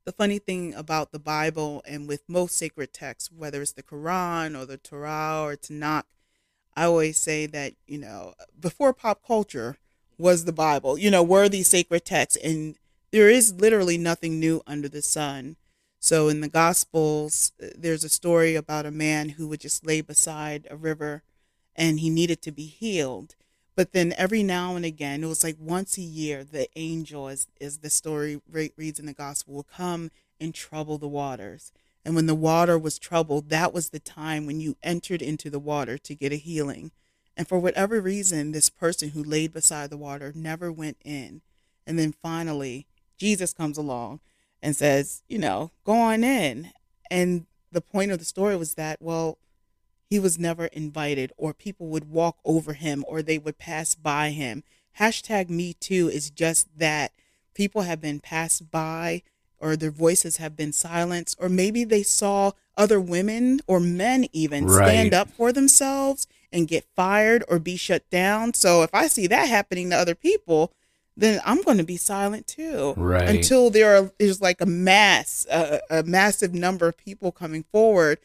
the funny thing about the Bible and with most sacred texts, whether it's the Quran or the Torah or Tanakh, I always say that, you know, before pop culture, was the Bible. You know, were these sacred texts, and there is literally nothing new under the sun. So in the Gospels, uh, there's a story about a man who would just lay beside a river, and he needed to be healed. But then every now and again, it was like once a year, the angel, as, as the story re- reads in the gospel, will come and trouble the waters. And when the water was troubled, that was the time when you entered into the water to get a healing. And for whatever reason, this person who laid beside the water never went in. And then finally, Jesus comes along and says, you know, go on in. And the point of the story was that, well, he was never invited, or people would walk over him, or they would pass by him. Hashtag Me Too is just that. People have been passed by, or their voices have been silenced, or maybe they saw other women or men even Right. stand up for themselves and get fired or be shut down. So if I see that happening to other people, then I'm going to be silent too. Right. Until there are, is like a mass, a, a massive number of people coming forward,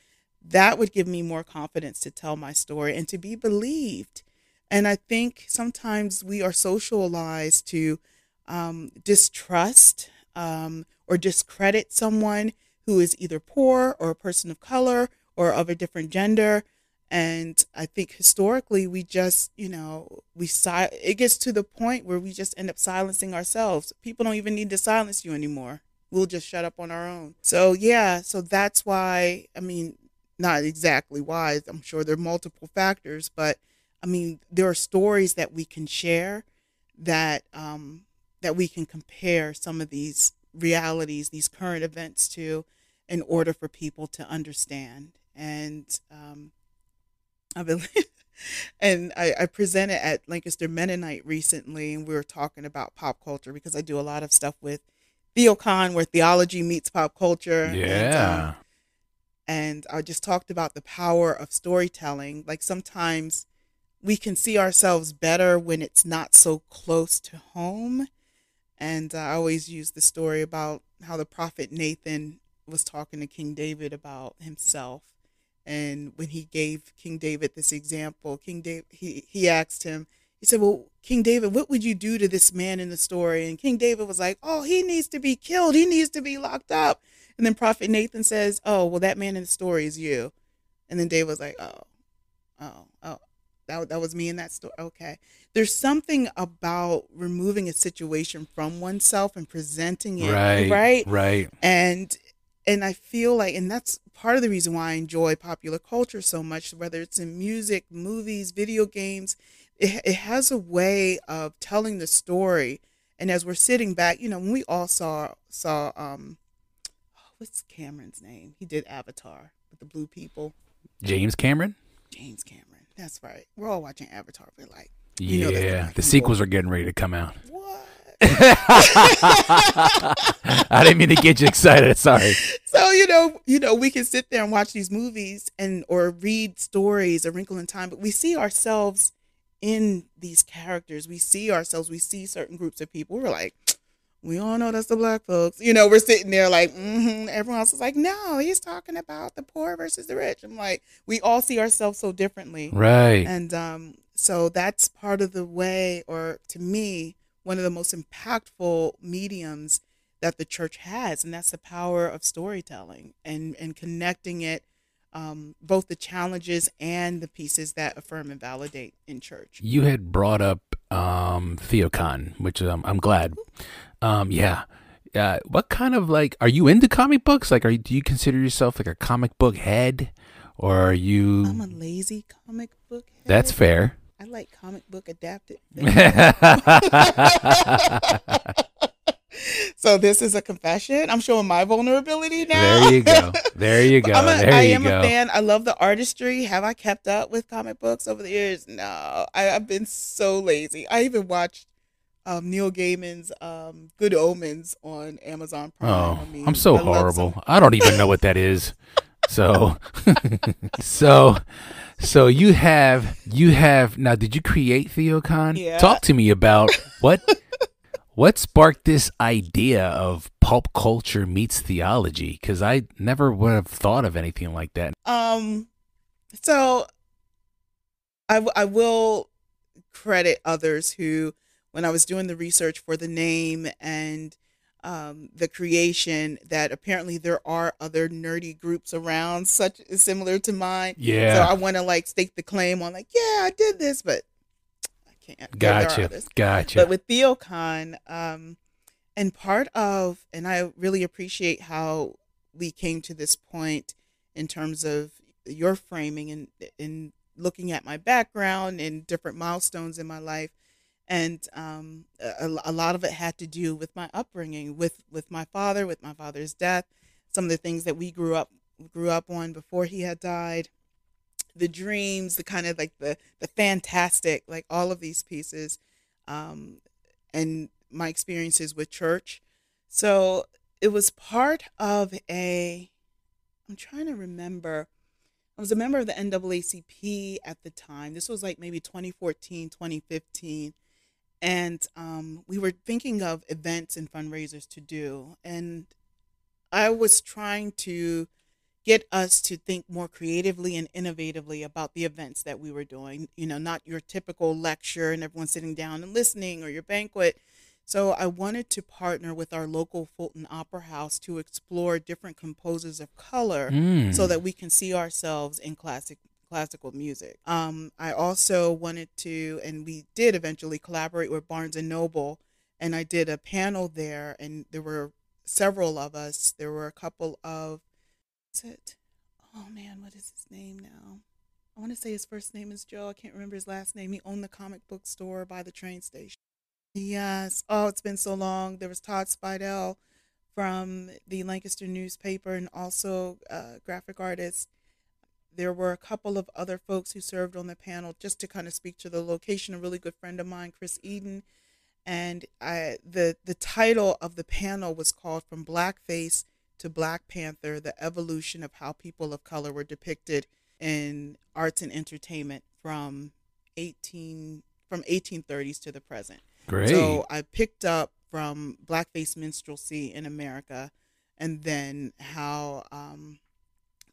that would give me more confidence to tell my story and to be believed. And I think sometimes we are socialized to um, distrust um, or discredit someone who is either poor or a person of color or of a different gender. And I think historically, we just, you know, we si- it gets to the point where we just end up silencing ourselves. People don't even need to silence you anymore. We'll just shut up on our own. So, yeah, so that's why, I mean, not exactly why, I'm sure there are multiple factors, but I mean, there are stories that we can share that, um, that we can compare some of these realities, these current events to, in order for people to understand. And, um, I believe, and I, I presented at Lancaster Mennonite recently, and we were talking about pop culture because I do a lot of stuff with TheoCon where theology meets pop culture. And, um, Yeah. And I just talked about the power of storytelling. Like sometimes we can see ourselves better when it's not so close to home. And I always use the story about how the prophet Nathan was talking to King David about himself. And when he gave King David this example, King David he, he asked him, he said, Well, King David, what would you do to this man in the story? And King David was like, Oh, he needs to be killed. He needs to be locked up. And then Prophet Nathan says, Oh, well, that man in the story is you. And then Dave was like, Oh, oh, oh, that, that was me in that story. Okay. There's something about removing a situation from oneself and presenting it, Right. right? Right. and and I feel like and that's part of the reason why I enjoy popular culture so much whether it's in music, movies, video games it, it has a way of telling the story and as we're sitting back you know when we all saw saw um what's Cameron's name he did Avatar with the blue people James Cameron? James Cameron that's right we're all watching Avatar we're like Yeah. You know that's the sequels are getting ready to come out. what I didn't mean to get you excited. Sorry. so you know you know we can sit there and watch these movies and or read stories a wrinkle in time but we see ourselves in these characters we see ourselves we see certain groups of people we're like we all know that's the black folks you know we're sitting there like mm-hmm. everyone else is like no he's talking about the poor versus the rich i'm like we all see ourselves so differently Right. and um, so that's part of the way, or to me, one of the most impactful mediums that the church has, and that's the power of storytelling and and connecting it, um, both the challenges and the pieces that affirm and validate in church. You had brought up um, TheoCon, which um, I'm glad. Um, yeah. Uh, what kind of like are you into comic books? Like, are you, do you consider yourself like a comic book head, or are you? I'm a lazy comic book. Head. That's fair. I like comic book adapted. so this is a confession. I'm showing my vulnerability now. there you go. There you go. I'm a, there I am go. a fan. I love the artistry. Have I kept up with comic books over the years? No, I, I've been so lazy. I even watched um, Neil Gaiman's um, Good Omens on Amazon Prime. Oh, I mean, I'm so I horrible. I don't even know what that is. So, so, so you have you have now. Did you create TheoCon? Yeah. Talk to me about what what sparked this idea of pulp culture meets theology? Because I never would have thought of anything like that. Um, so I, w- I will credit others who when I was doing the research for the name and um, the creation that apparently there are other nerdy groups around such similar to mine. Yeah. So I want to like stake the claim on like, yeah, I did this, but I can't. There- there are Gotcha. Gotcha. But with TheoCon, um, and part of, and I really appreciate how we came to this point in terms of your framing and in looking at my background and different milestones in my life. And um, a, a lot of it had to do with my upbringing, with with my father, with my father's death, some of the things that we grew up grew up on before he had died, the dreams, the kind of like the the fantastic, like all of these pieces, um, and my experiences with church. So it was part of a. I'm trying to remember. I was a member of the NAACP at the time. This was like maybe 2014, 2015. And um, we were thinking of events and fundraisers to do. And I was trying to get us to think more creatively and innovatively about the events that we were doing. You know, not your typical lecture and everyone sitting down and listening or your banquet. So I wanted to partner with our local Fulton Opera House to explore different composers of color Mm. so that we can see ourselves in classic classical music. Um, I also wanted to, and we did eventually collaborate with Barnes and Noble, and I did a panel there, and there were several of us. There were a couple of, what's it? Oh man, what is his name now? I want to say his first name is Joe. I can't remember his last name. He owned the comic book store by the train station. Yes. Oh, it's been so long. There was Todd Spidell from the Lancaster newspaper and also uh, graphic artist. There were a couple of other folks who served on the panel just to kind of speak to the location. A really good friend of mine, Chris Eden, and I the the title of the panel was called "From Blackface to Black Panther: The Evolution of How People of Color Were Depicted in Arts and Entertainment from 18 from 1830s to the present." Great. So I picked up from blackface minstrelsy in America, and then how um,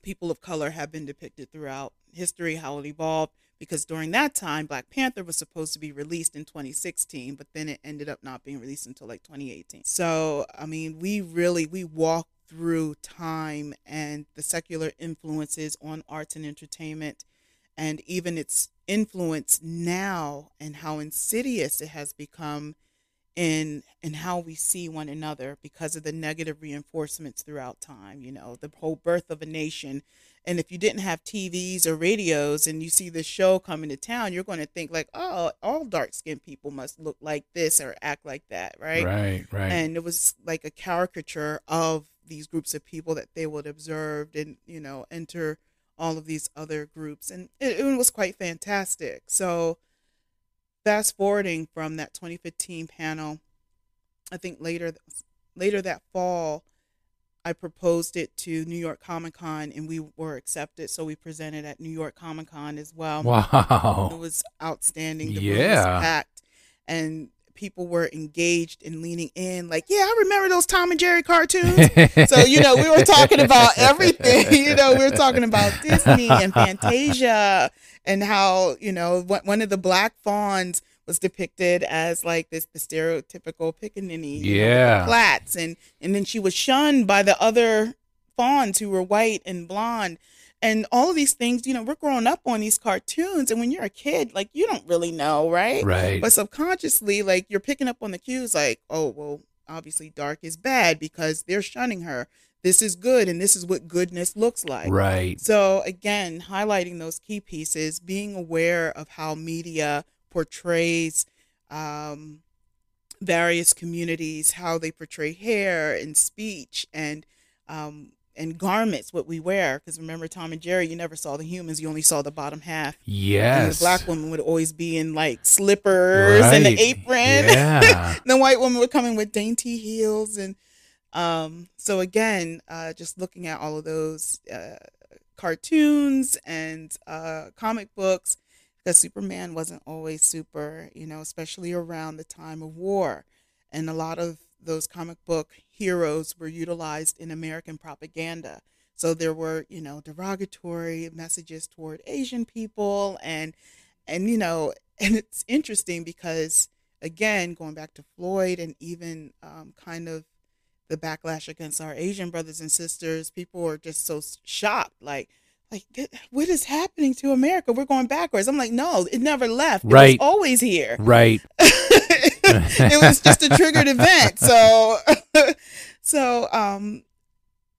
people of color have been depicted throughout history, how it evolved. Because during that time, Black Panther was supposed to be released in 2016, but then it ended up not being released until like 2018. So I mean, we really we walk through time and the secular influences on arts and entertainment and even its influence now and how insidious it has become in in how we see one another because of the negative reinforcements throughout time you know the whole birth of a nation and if you didn't have TVs or radios and you see this show coming to town you're going to think like oh all dark skinned people must look like this or act like that right right. Right. and it was like a caricature of these groups of people that they would observe and you know enter all of these other groups and it, it was quite fantastic so fast forwarding from that 2015 panel i think later later that fall i proposed it to new york comic-con and we were accepted so we presented at new york comic-con as well Wow. it was outstanding. The room was Yeah. packed, and people were engaged and leaning in. Like, yeah, I remember those Tom and Jerry cartoons. so you know, we were talking about everything. You know, we were talking about Disney and Fantasia, and how you know one of the black fawns was depicted as like this the stereotypical pickaninny, you know, Yeah. plaits, and and then she was shunned by the other fawns who were white and blonde and all of these things you know we're growing up on these cartoons and when you're a kid like you don't really know right right. but subconsciously like you're picking up on the cues like oh well obviously dark is bad because they're shunning her this is good and this is what goodness looks like right. so again highlighting those key pieces being aware of how media portrays um, various communities how they portray hair and speech and um, and garments what we wear because remember tom and jerry you never saw the humans you only saw the bottom half and Yes. the black woman would always be in like slippers and the apron. Yeah. the white woman would come in with dainty heels. And um, so, again, uh, just looking at all of those uh, cartoons and uh, comic books, because Superman wasn't always super, you know, especially around the time of war. And a lot of those comic book heroes were utilized in American propaganda. So there were, you know, derogatory messages toward Asian people and and you know, and it's interesting because again, going back to Floyd and even um, kind of the backlash against our Asian brothers and sisters, people were just so shocked. Like, like what is happening to America? We're going backwards. I'm like, no, it never left. It right. was always here. Right. it was just a triggered event. So, so um,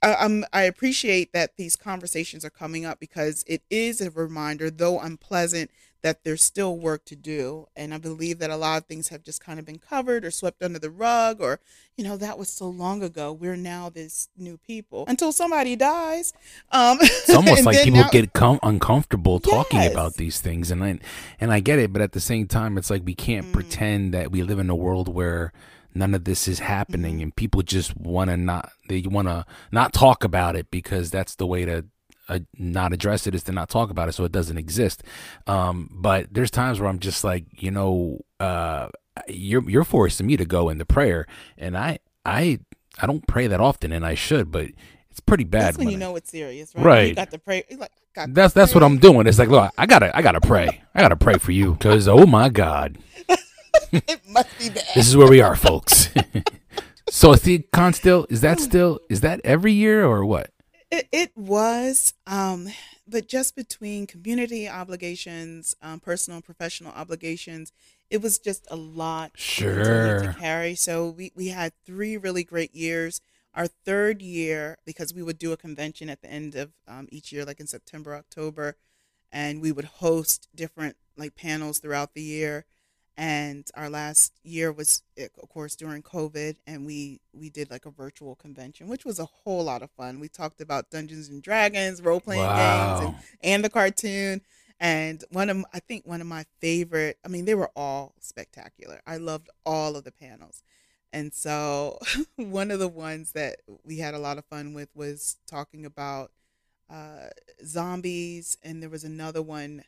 I, I'm I appreciate that these conversations are coming up because it is a reminder, though unpleasant, that there's still work to do. And I believe that a lot of things have just kind of been covered or swept under the rug, or, you know, that was so long ago. We're now this new people until somebody dies. Um, it's almost like people now, get com- uncomfortable talking Yes. about these things. And I, and I get it. But at the same time, it's like we can't Mm. pretend that we live in a world where none of this is happening Mm-hmm. and people just want to not, they want to not talk about it because that's the way to uh, not address it is to not talk about it so it doesn't exist. Um, but there's times where I'm just like, you know, uh, you're you're forcing me to go into prayer, and I I I don't pray that often, and I should, but it's pretty bad. That's when when you I- know it's serious, right? Right. You got to pray. Like, got to that's that's what. I'm doing. It's like, look, I gotta I gotta pray. I gotta pray for you because oh my God, It must be bad. this is where we are, folks. so is the con still is that still is that every year or what? It, it was, um, but just between community obligations, um, personal and professional obligations, it was just a lot me to Sure. carry. So we, we had three really great years. Our third year, because we would do a convention at the end of um, each year, like in September, October, and we would host different like panels throughout the year. And our last year was, eh, of course, during COVID, and we we did like a virtual convention, which was a whole lot of fun. We talked about Dungeons and Dragons, role playing games, and, and the cartoon. And one of I think one of my favorite. I mean, they were all spectacular. I loved all of the panels. And so, one of the ones that we had a lot of fun with was talking about uh, zombies, and there was another one.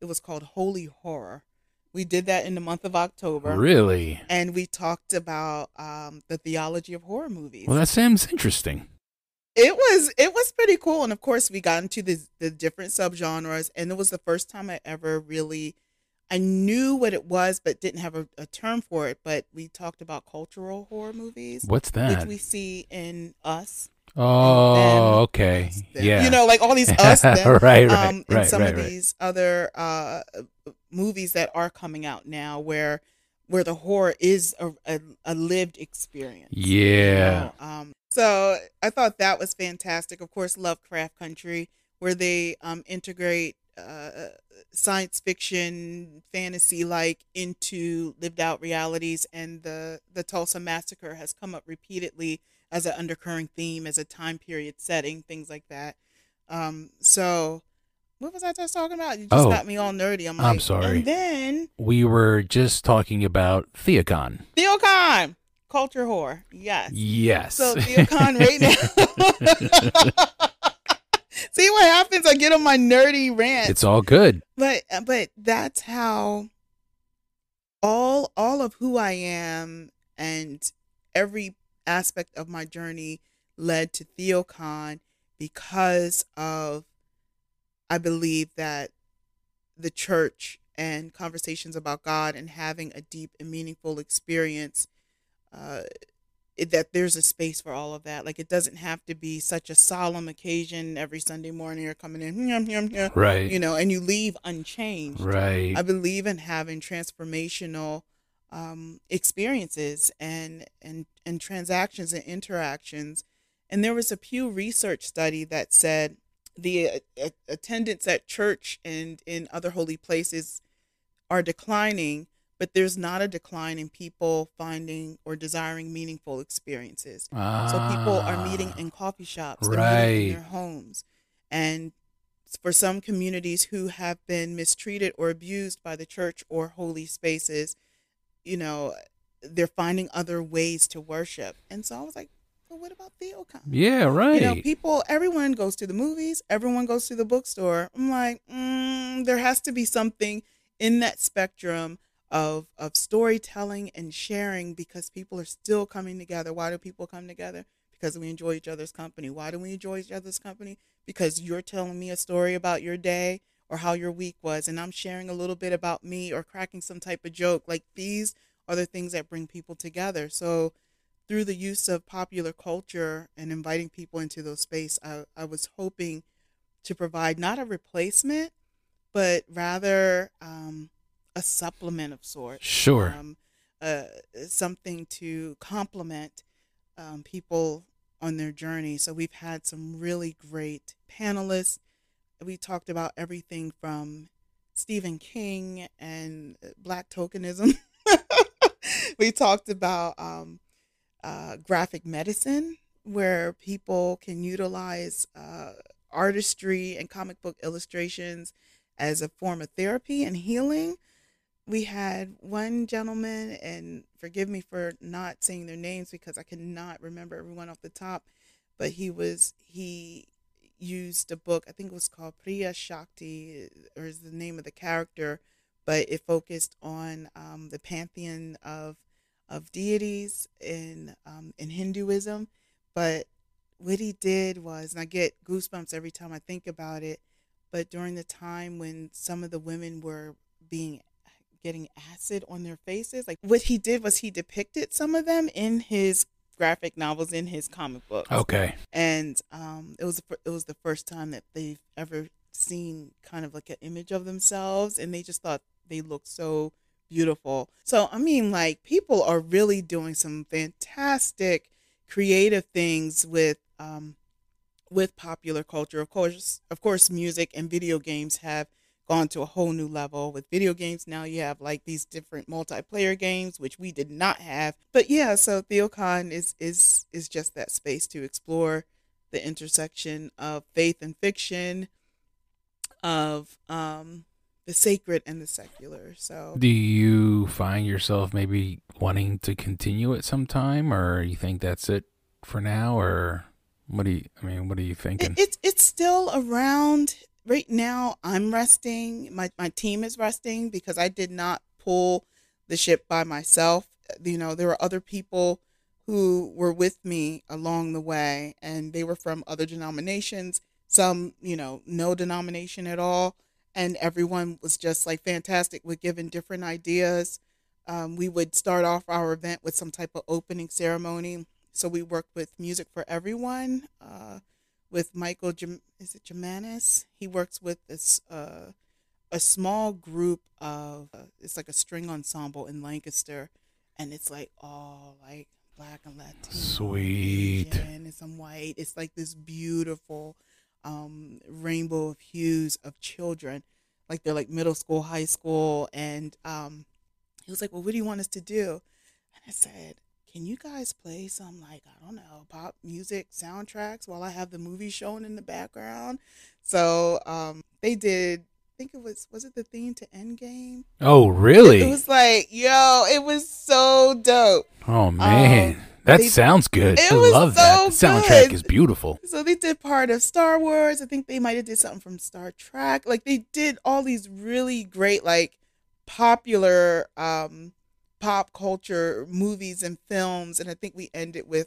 It was called Holy Horror. We did that in the month of October, Really? and we talked about um, the theology of horror movies. Well, that sounds interesting. it was it was pretty cool, and of course, we got into the the different subgenres, and it was the first time I ever really. I knew what it was, but didn't have a, a term for it. But we talked about cultural horror movies, What's that? which we see in Us. Oh, them, okay. them. Yeah. You know, like all these us, them, right, right, um, and right, some right, of right. these other uh, movies that are coming out now, where where the horror is a, a, a lived experience. you Yeah. know? Um, so I thought that was fantastic. Of course, Lovecraft Country, where they um, integrate uh, science fiction, fantasy like into lived out realities, and the the Tulsa massacre has come up repeatedly as an undercurrent theme, as a time period setting, things like that. Um, so. What was I just talking about? You just Oh, got me all nerdy. I'm like, I'm sorry. And then We were just talking about TheoCon. TheoCon, culture whore. Yes. Yes. So TheoCon right now. See what happens? I get on my nerdy rant. it's all good. but but that's how all all of who I am and every aspect of my journey led to TheoCon because of I believe that the church and conversations about God and having a deep and meaningful experience uh, it- that there's a space for all of that. Like it doesn't have to be such a solemn occasion every Sunday morning. You're coming in, "Yum, yum, yum," Right. you know, and you leave unchanged. right. I believe in having transformational um, experiences and and and transactions and interactions. And there was a Pew Research study that said the uh, attendance at church and in other holy places are declining, but there's not a decline in people finding or desiring meaningful experiences. So people are meeting Ah, in coffee shops, meeting in their homes, and for some communities who have been mistreated or abused by the church or holy spaces, you know, they're finding other ways to worship. And so I was like, well, what about TheoCon? Yeah, right. You know, people, everyone goes to the movies, everyone goes to the bookstore. I'm like, mm, there has to be something in that spectrum of of storytelling and sharing because people are still coming together. Why do people come together? Because we enjoy each other's company. Why do we enjoy each other's company? Because you're telling me a story about your day or how your week was, and I'm sharing a little bit about me or cracking some type of joke. Like these are the things that bring people together. So through the use of popular culture and inviting people into those space, I, I was hoping to provide not a replacement, but rather um, a supplement of sorts. Sure. Um, uh, something to complement um, people on their journey. So we've had some really great panelists. We talked about everything from Stephen King and Black tokenism. we talked about um, uh, graphic medicine, where people can utilize uh, artistry and comic book illustrations as a form of therapy and healing. We had one gentleman, and forgive me for not saying their names because I cannot remember everyone off the top, but he was he used a book I think it was called Priya Shakti, or is the name of the character, but it focused on um, the pantheon of of deities in um, in Hinduism. But what he did was, and I get goosebumps every time I think about it. But during the time when some of the women were being getting acid on their faces, like what he did was he depicted some of them in his graphic novels in his comic books. Okay. And um, it was it was the first time that they've ever seen kind of like an image of themselves, and they just thought they looked so beautiful. So I mean, like people are really doing some fantastic creative things with um, with popular culture. Of course, of course, music and video games have gone to a whole new level. With video games now, you have like these different multiplayer games, which we did not have. But yeah, so TheoCon is is is just that space to explore the intersection of faith and fiction, of um, the sacred and the secular. So, do you find yourself maybe wanting to continue it sometime, or you think that's it for now, or what do you? I mean, what are you thinking? It, it's it's still around right now. I'm resting. My my team is resting because I did not pull the ship by myself. You know, there were other people who were with me along the way, and they were from other denominations. Some, you know, no denomination at all and everyone was just like fantastic with giving different ideas. Um, we would start off our event with some type of opening ceremony. So we worked with Music for Everyone, uh, with Michael, is it Jamanis? He works with this uh, a small group of uh, it's like a string ensemble in Lancaster, and it's like all like black and Latino, sweet, and some white. It's like this beautiful um, rainbow of hues of children, like they're like middle school, high school, and um, he was like, "Well, what do you want us to do?" And I said, "Can you guys play some like I don't know pop music soundtracks while I have the movie showing in the background?" So um, they did. I think it was was it the theme to Endgame? Oh, really? It, it was like, yo, it was so dope. Oh man. Um, that they, sounds good. I love so that. The soundtrack good. is beautiful. So they did part of Star Wars. I think they might have did something from Star Trek. Like they did all these really great like popular um pop culture movies and films and I think we ended with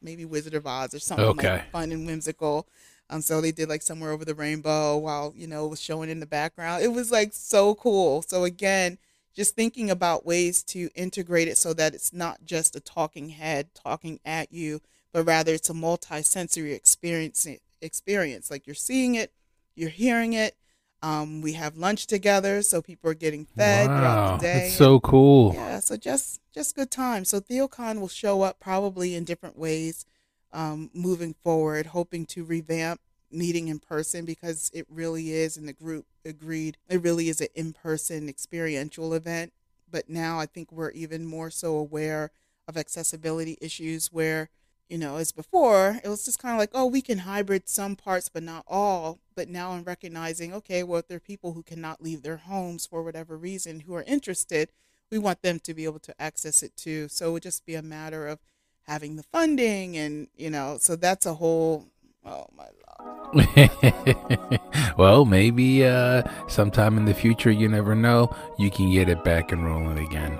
maybe Wizard of Oz or something okay. like fun and whimsical. Um, so they did like somewhere over the rainbow while you know it was showing in the background. It was like so cool. So again, just thinking about ways to integrate it so that it's not just a talking head talking at you, but rather it's a multi-sensory experience. Experience like you're seeing it, you're hearing it. Um, we have lunch together, so people are getting fed wow, throughout the day. That's so cool. Yeah, so just just good time. So TheoCon will show up probably in different ways um, moving forward, hoping to revamp meeting in person because it really is, and the group agreed, it really is an in person experiential event. But now I think we're even more so aware of accessibility issues where, you know, as before, it was just kind of like, oh, we can hybrid some parts, but not all. But now I'm recognizing, okay, well, if there are people who cannot leave their homes for whatever reason who are interested, we want them to be able to access it too. So it would just be a matter of having the funding and, you know, so that's a whole, oh my well, maybe uh, sometime in the future, you never know, you can get it back and rolling again.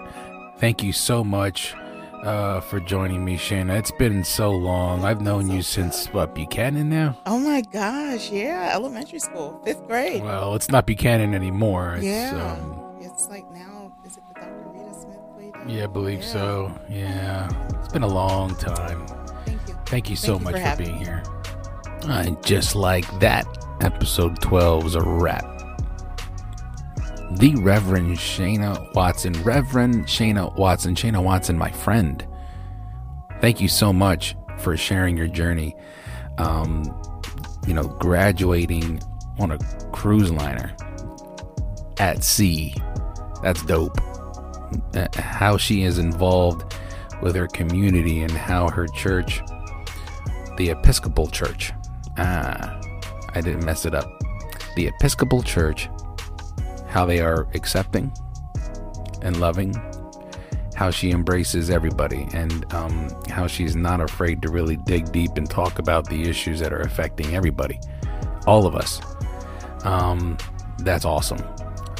Thank you so much uh, for joining me, Shayna. It's been so long. I've known you since, what, Buchanan now? Oh my gosh, yeah, elementary school, fifth grade. Well, it's not Buchanan anymore. It's, yeah. Um, it's like now, is it the Dr. Rita Smith played Yeah, I believe Yeah. so. Yeah. It's been a long time. Thank you. Thank you so Thank you much for for, having being here. And just like that, episode 12 is a wrap. The Reverend Shayna Watson. Reverend Shayna Watson. Shayna Watson, my friend. Thank you so much for sharing your journey. Um, you know, graduating on a cruise liner at sea. That's dope. Uh, How she is involved with her community and how her church the Episcopal Church. Ah, I didn't mess it up. The Episcopal Church, how they are accepting and loving, how she embraces everybody, and um, how she's not afraid to really dig deep and talk about the issues that are affecting everybody, all of us. Um, that's awesome.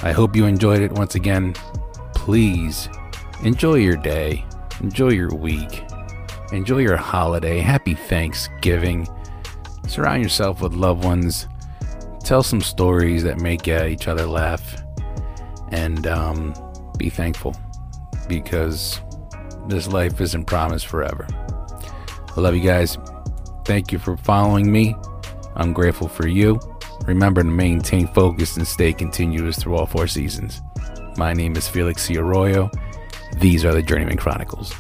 I hope you enjoyed it once again. Please enjoy your day, enjoy your week. Enjoy your holiday. Happy Thanksgiving. Surround yourself with loved ones. Tell some stories that make uh, each other laugh. And um, be thankful because this life isn't promised forever. I love you guys. Thank you for following me. I'm grateful for you. Remember to maintain focus and stay continuous through all four seasons. My name is Felix C. Arroyo. These are the Journeyman Chronicles.